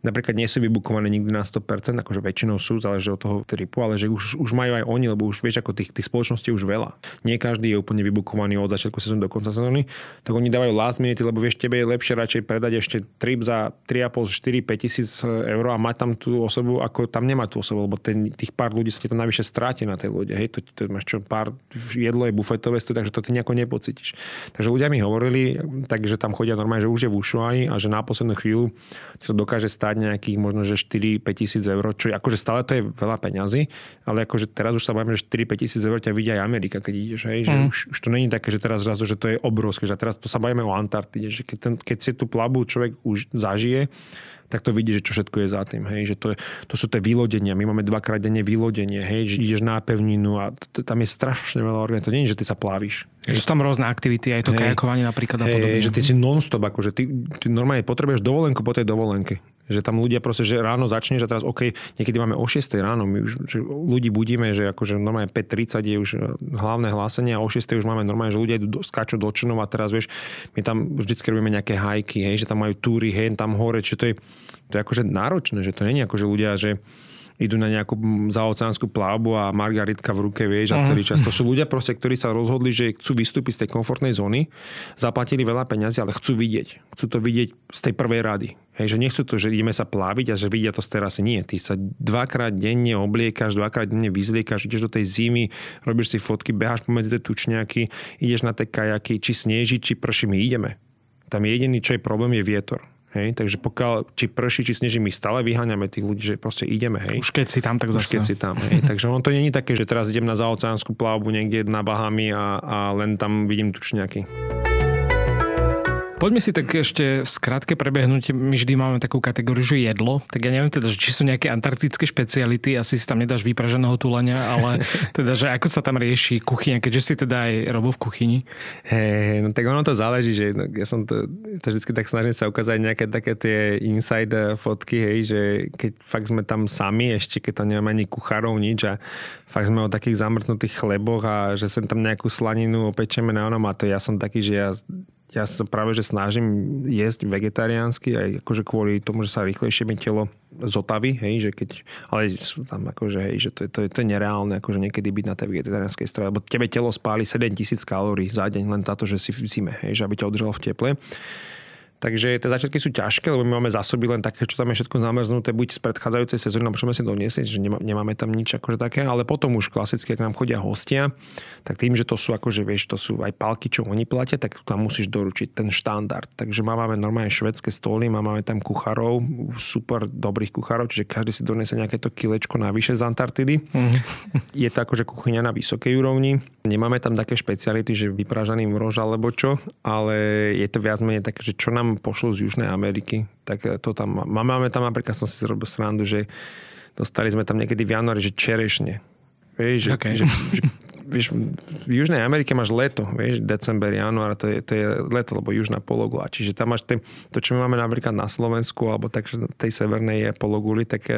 napríklad nie sú vybukované nikdy na 100%, akože väčšinou sú, záleží od toho tripu, ale že už, už majú aj oni, lebo už vieš, ako tých, tých spoločností už veľa. Nie každý je úplne vybukovaný od začiatku sezóny do konca sezóny, tak oni dávajú last minute, lebo vieš, tebe je lepšie radšej predať ešte trip za 3,5 4,5, 4, 5 tisíc eur a mať tam tú osobu, ako tam nemá tú osobu, lebo ten, tých pár ľudí sa ti tam navyše stráti na tej lode. Hej, to, to máš čo, pár jedlo je bufetové, takže to ty nejako nepocítiš. Takže ľudia mi hovorili, takže tam chodia normálne, že už je v Ushuai a že na poslednú chvíľu to dokáže stať nejakých možno, že 4-5 tisíc eur, čo akože stále to je veľa peňazí, ale akože teraz už sa bavíme, že 4-5 tisíc eur ťa vidia aj Amerika, keď ideš, hej, že mm. už, už, to není také, že teraz zrazu, že to je obrovské, že teraz to sa bavíme o Antarktide, že keď, ten, keď si tú plabu človek už zažije, tak to vidí, že čo všetko je za tým. Hej? Že to, je, to sú tie vylodenia. My máme dvakrát denne vylodenie. Hej? Že ideš na pevninu a t- tam je strašne veľa orgánov. To nie je, že ty sa plavíš. Že sú tam rôzne aktivity, aj to hey, kajakovanie napríklad. Hej, a podobne. že ty si non-stop, akože ty, ty normálne potrebuješ dovolenku po tej dovolenke. Že tam ľudia proste, že ráno začneš a teraz OK, niekedy máme o 6 ráno, my už že ľudí budíme, že akože normálne 5.30 je už hlavné hlásenie a o 6 už máme normálne, že ľudia idú, skáču do Čenov a teraz vieš, my tam vždycky robíme nejaké hajky, hej, že tam majú túry, hej, tam hore, čiže to je, to je akože náročné, že to nie je ako, že ľudia, že idú na nejakú zaoceánsku plavbu a margaritka v ruke, vieš, a celý čas. To sú ľudia proste, ktorí sa rozhodli, že chcú vystúpiť z tej komfortnej zóny, zaplatili veľa peňazí, ale chcú vidieť. Chcú to vidieť z tej prvej rady. Hej, že nechcú to, že ideme sa pláviť a že vidia to z terasy. Nie, ty sa dvakrát denne obliekaš, dvakrát denne vyzliekaš, ideš do tej zimy, robíš si fotky, beháš pomedzi tie tučňaky, ideš na tie kajaky, či sneží, či prší, my ideme. Tam jediný, čo je problém, je vietor. Hej, takže pokiaľ či prší, či sneží, my stále vyháňame tých ľudí, že proste ideme. Hej. Už keď si tam, tak zase. Už keď si tam. Hej. takže ono to je také, že teraz idem na zaoceánsku plavbu niekde na Bahami a, a len tam vidím tučňaky. Poďme si tak ešte v skratke prebehnúť. My vždy máme takú kategóriu, že jedlo. Tak ja neviem teda, či sú nejaké antarktické špeciality. Asi si tam nedáš vypraženého tulenia, ale teda, že ako sa tam rieši kuchyňa, keďže si teda aj robil v kuchyni. Hej, no tak ono to záleží, že no, ja som to, to vždy tak snažím sa ukázať nejaké také tie inside fotky, hej, že keď fakt sme tam sami, ešte keď tam nemáme ani kuchárov, nič a fakt sme o takých zamrznutých chleboch a že sem tam nejakú slaninu opečeme na onom a to ja som taký, že ja ja sa práve že snažím jesť vegetariánsky aj akože kvôli tomu, že sa rýchlejšie mi telo zotaví, hej, že keď, ale sú tam akože, hej, že to je, to je, to je nereálne, akože niekedy byť na tej vegetariánskej strave, lebo tebe telo spáli 7000 kalórií za deň len táto, že si v zime, hej, že aby ťa udržalo v teple. Takže tie začiatky sú ťažké, lebo my máme zásoby len také, čo tam je všetko zamrznuté, buď z predchádzajúcej sezóny, nám môžeme si doniesť, že nemá, nemáme tam nič akože také, ale potom už klasicky, ak nám chodia hostia, tak tým, že to sú akože, vieš, to sú aj palky, čo oni platia, tak tam musíš doručiť ten štandard. Takže máme normálne švedské stoly, máme tam kuchárov, super dobrých kuchárov, čiže každý si doniesie nejaké to kilečko navyše z Antarktidy. Mm. Je to akože kuchyňa na vysokej úrovni. Nemáme tam také špeciality, že vypražaný mrož alebo čo, ale je to viac menej také, že čo nám pošlo z Južnej Ameriky, tak to tam máme tam napríklad som si zrobil srandu, že dostali sme tam niekedy v januári, že čerešne. Vieš, že, okay. že, že vieš, v Južnej Amerike máš leto, vieš, december, január, to je, to je leto, lebo južná pologula. Čiže tam máš te, to, čo my máme napríklad na Slovensku, alebo tak, tej severnej je pologuli, tak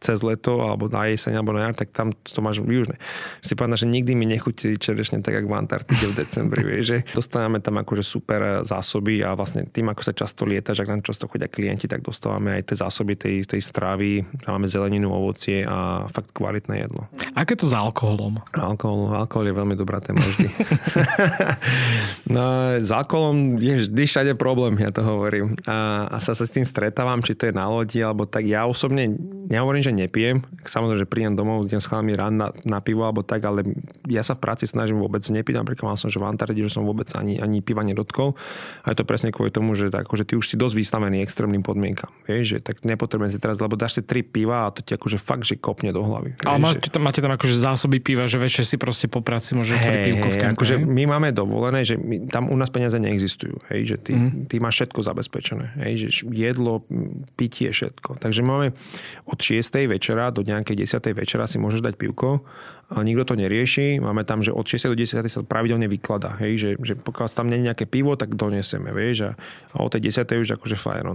cez leto, alebo na jeseň, alebo na jar, tak tam to máš v južnej. Si povedal, že nikdy mi nechutí čerešne tak, ako v Antarktide v decembri, vieš, že dostávame tam akože super zásoby a vlastne tým, ako sa často lieta, že ak nám často chodia klienti, tak dostávame aj tie zásoby tej, tej stravy, máme zeleninu, ovocie a fakt kvalitné jedlo. Aké to s alkoholom? Alkohol alkohol je veľmi dobrá téma vždy. no, s alkoholom je vždy všade problém, ja to hovorím. A, a sa, sa s tým stretávam, či to je na lodi, alebo tak. Ja osobne nehovorím, že nepijem. Samozrejme, že príjem domov, s chalami rád na, na pivo, alebo tak, ale ja sa v práci snažím vôbec nepiť. Napríklad mal som, že v Antarktide, že som vôbec ani, ani piva nedotkol. A je to presne kvôli tomu, že, tak, že ty už si dosť vystavený extrémnym podmienkam. Vieš, že tak nepotrebujem si teraz, lebo dáš si tri piva a to ti akože fakt, že kopne do hlavy. Ale máte, že... máte tam akože zásoby piva, že večer si proste po práci môže hey, pivko v kempe, akože my máme dovolené, že my, tam u nás peniaze neexistujú. Hej, že ty, mm. ty máš všetko zabezpečené. Hej, že jedlo, pitie, všetko. Takže máme od 6. večera do nejakej 10. večera si môžeš dať pivko a nikto to nerieši. Máme tam, že od 6. do 10. sa pravidelne vyklada. Hej, že, že pokiaľ tam nie je nejaké pivo, tak donesieme. Vieš, a, a od tej 10. už akože fire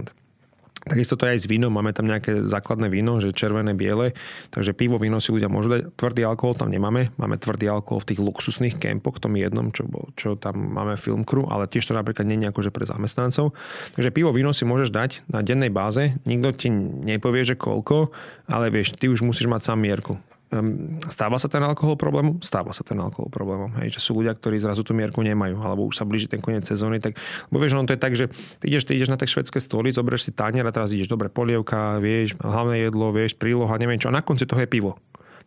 Takisto to je aj s vínom, máme tam nejaké základné víno, že červené, biele, takže pivo, víno si ľudia môžu dať. Tvrdý alkohol tam nemáme, máme tvrdý alkohol v tých luxusných kempoch, tom jednom, čo, čo tam máme film crew, ale tiež to napríklad nie je akože pre zamestnancov. Takže pivo, víno si môžeš dať na dennej báze, nikto ti nepovie, že koľko, ale vieš, ty už musíš mať sám mierku. Um, stáva sa ten alkohol problémom? Stáva sa ten alkohol problémom. Hej, že sú ľudia, ktorí zrazu tú mierku nemajú, alebo už sa blíži ten koniec sezóny. Tak, bo vieš, on to je tak, že ty ideš, ty ideš na tej švedské stoli, zoberieš si tanier a teraz ideš dobre polievka, vieš, hlavné jedlo, vieš, príloha, neviem čo. A na konci toho je pivo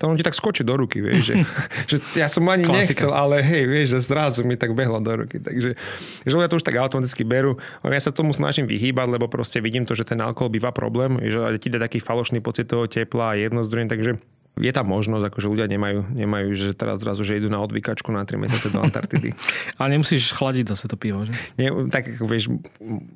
to on ti tak skočí do ruky, vieš, že, že ja som ani Klasika. nechcel, ale hej, vieš, že zrazu mi tak behlo do ruky. Takže že ľudia to už tak automaticky berú. Ja sa tomu snažím vyhýbať, lebo proste vidím to, že ten alkohol býva problém, že ti dá taký falošný pocit toho tepla a jedno z druhým, takže je tam možnosť, akože ľudia nemajú, nemajú že teraz zrazu, že idú na odvykačku na 3 mesiace do Antarktidy. ale nemusíš chladiť zase to pivo, že? Nie, tak vieš,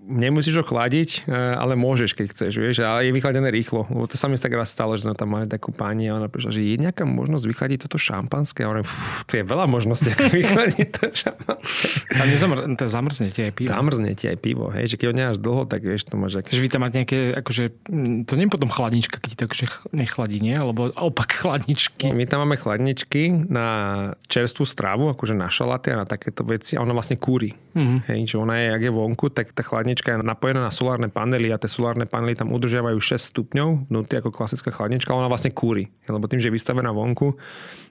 nemusíš ho chladiť, e, ale môžeš, keď chceš, vieš, ale je vychladené rýchlo. Lebo to sa mi tak raz stalo, že sme tam mali takú pani a ona prišla, že je nejaká možnosť vychladiť toto šampanské. A hovorím, to je veľa možností, ako vychladiť to šampanské. A nezamr- to zamrzne ti aj pivo. Zamrzne ti aj pivo, hej, že keď ho nemáš dlho, tak vieš, to máš. Takže vy tam máte nejaké, akože, to nie je potom chladnička, keď ti to akože nechladí, nie? Alebo opak naopak chladničky. My tam máme chladničky na čerstvú stravu, akože na šalaty a na takéto veci a ona vlastne kúri. Mm-hmm. Hej, že ona je, ak je vonku, tak tá chladnička je napojená na solárne panely a tie solárne panely tam udržiavajú 6 stupňov vnútri ako klasická chladnička, ale ona vlastne kúri. Lebo tým, že je vystavená vonku,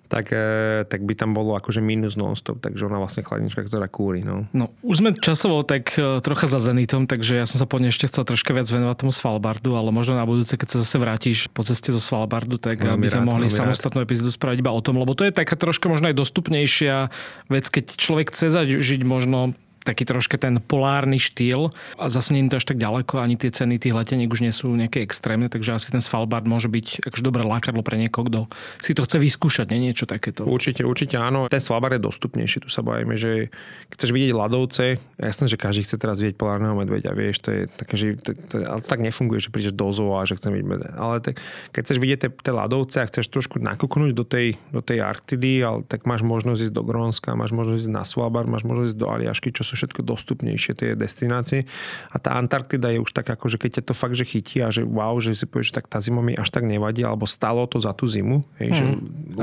tak, e, tak by tam bolo akože minus non-stop, takže ona vlastne chladnička, ktorá kúri. No. no už sme časovo tak e, trocha za Zenitom, takže ja som sa po ešte chcel troška viac venovať tomu Svalbardu, ale možno na budúce, keď sa zase vrátiš po ceste zo Svalbardu, tak veľmi aby sme mohli samostatnú epizódu spraviť iba o tom, lebo to je taká troška možno aj dostupnejšia vec, keď človek chce zažiť možno taký troška ten polárny štýl a zase nie je to až tak ďaleko, ani tie ceny tých leteniek už nie sú nejaké extrémne, takže asi ten Svalbard môže byť akože dobré lákadlo pre niekoho, kto si to chce vyskúšať, nie niečo takéto. Určite, určite áno. Ten Svalbard je dostupnejší, tu sa bavíme, že keď chceš vidieť ľadovce, jasné, že každý chce teraz vidieť polárneho medveďa, vieš, to je také, že to, to, ale tak nefunguje, že prídeš do zoo a že chcem vidieť medveďa. Ale te, keď chceš vidieť tie ľadovce a chceš trošku nakúknúť do tej, do tej Arktidy, ale tak máš možnosť ísť do Grónska, máš možnosť ísť na Svalbard, máš možnosť ísť do Aliašky, čo sú sú všetko dostupnejšie tie destinácie. A tá Antarktida je už tak ako, že keď ťa to fakt, že chytí a že wow, že si povieš, že tak tá zima mi až tak nevadí, alebo stalo to za tú zimu. Hej, mm. že,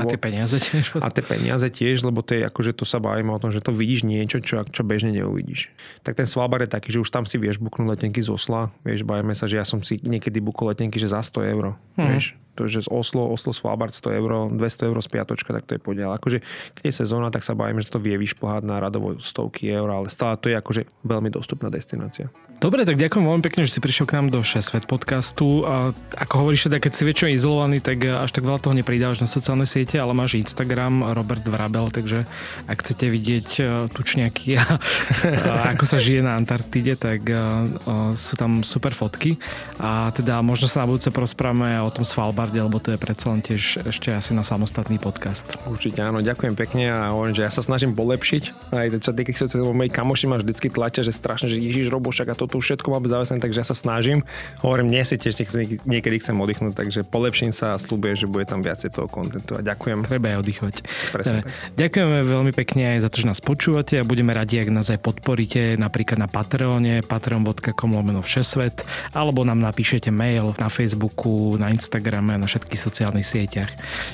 a tie peniaze tiež. A tie peniaze tiež, lebo to je ako, že to sa bavíme o tom, že to vidíš niečo, čo, čo bežne neuvidíš. Tak ten Svalbard je taký, že už tam si vieš buknúť letenky z Osla. Vieš, bavíme sa, že ja som si niekedy bukol letenky, že za 100 eur. Mm. Vieš, to, že z Oslo, Oslo Svalbard 100 eur, 200 eur z piatočka, tak to je podiel. Akože, keď je sezóna, tak sa bavíme, že to vie vyšplhať na radovo stovky eur, ale stále to je akože veľmi dostupná destinácia. Dobre, tak ďakujem veľmi pekne, že si prišiel k nám do 6 Svet podcastu. A ako hovoríš, teda, keď si väčšinou izolovaný, tak až tak veľa toho nepridávaš na sociálne siete, ale máš Instagram Robert Vrabel, takže ak chcete vidieť e, tučniaky a, a ako sa žije na Antarktide, tak a, e, a, sú tam super fotky. A teda možno sa na budúce porozprávame o tom Svalbarde, lebo to je predsa len tiež ešte asi na samostatný podcast. Určite áno, ďakujem pekne a hovorím, že ja sa snažím polepšiť. Aj čo týka sa, moji kamoši ma vždycky tlačia, že strašne, že Ježiš Robošak a to tu všetko máme zavesené, takže ja sa snažím. Hovorím, nie si tiež niekedy chcem oddychnúť, takže polepším sa a slúbujem, že bude tam viacej toho kontentu a ďakujem. Treba aj oddychovať. Presne. Ďakujeme veľmi pekne aj za to, že nás počúvate a budeme radi, ak nás aj podporíte napríklad na Patreone, patreon.com lomeno všesvet, alebo nám napíšete mail na Facebooku, na Instagrame, na všetkých sociálnych sieťach.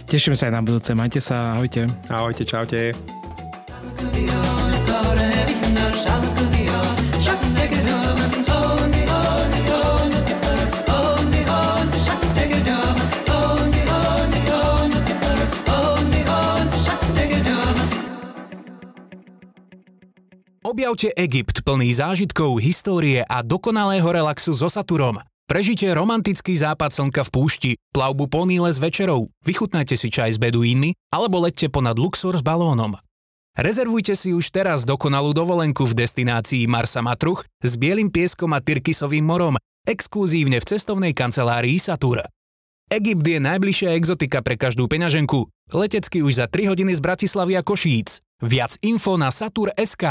Teším sa aj na budúce. Majte sa, ahojte. Ahojte, čaute. Objavte Egypt plný zážitkov, histórie a dokonalého relaxu so Saturom. Prežite romantický západ slnka v púšti, plavbu po Níle s večerou, vychutnajte si čaj s beduínmi alebo leďte ponad Luxor s balónom. Rezervujte si už teraz dokonalú dovolenku v destinácii Marsa Matruch s bielým pieskom a Tyrkisovým morom, exkluzívne v cestovnej kancelárii Satur. Egypt je najbližšia exotika pre každú peňaženku. Letecky už za 3 hodiny z Bratislavy a Košíc. Viac info na satur.sk.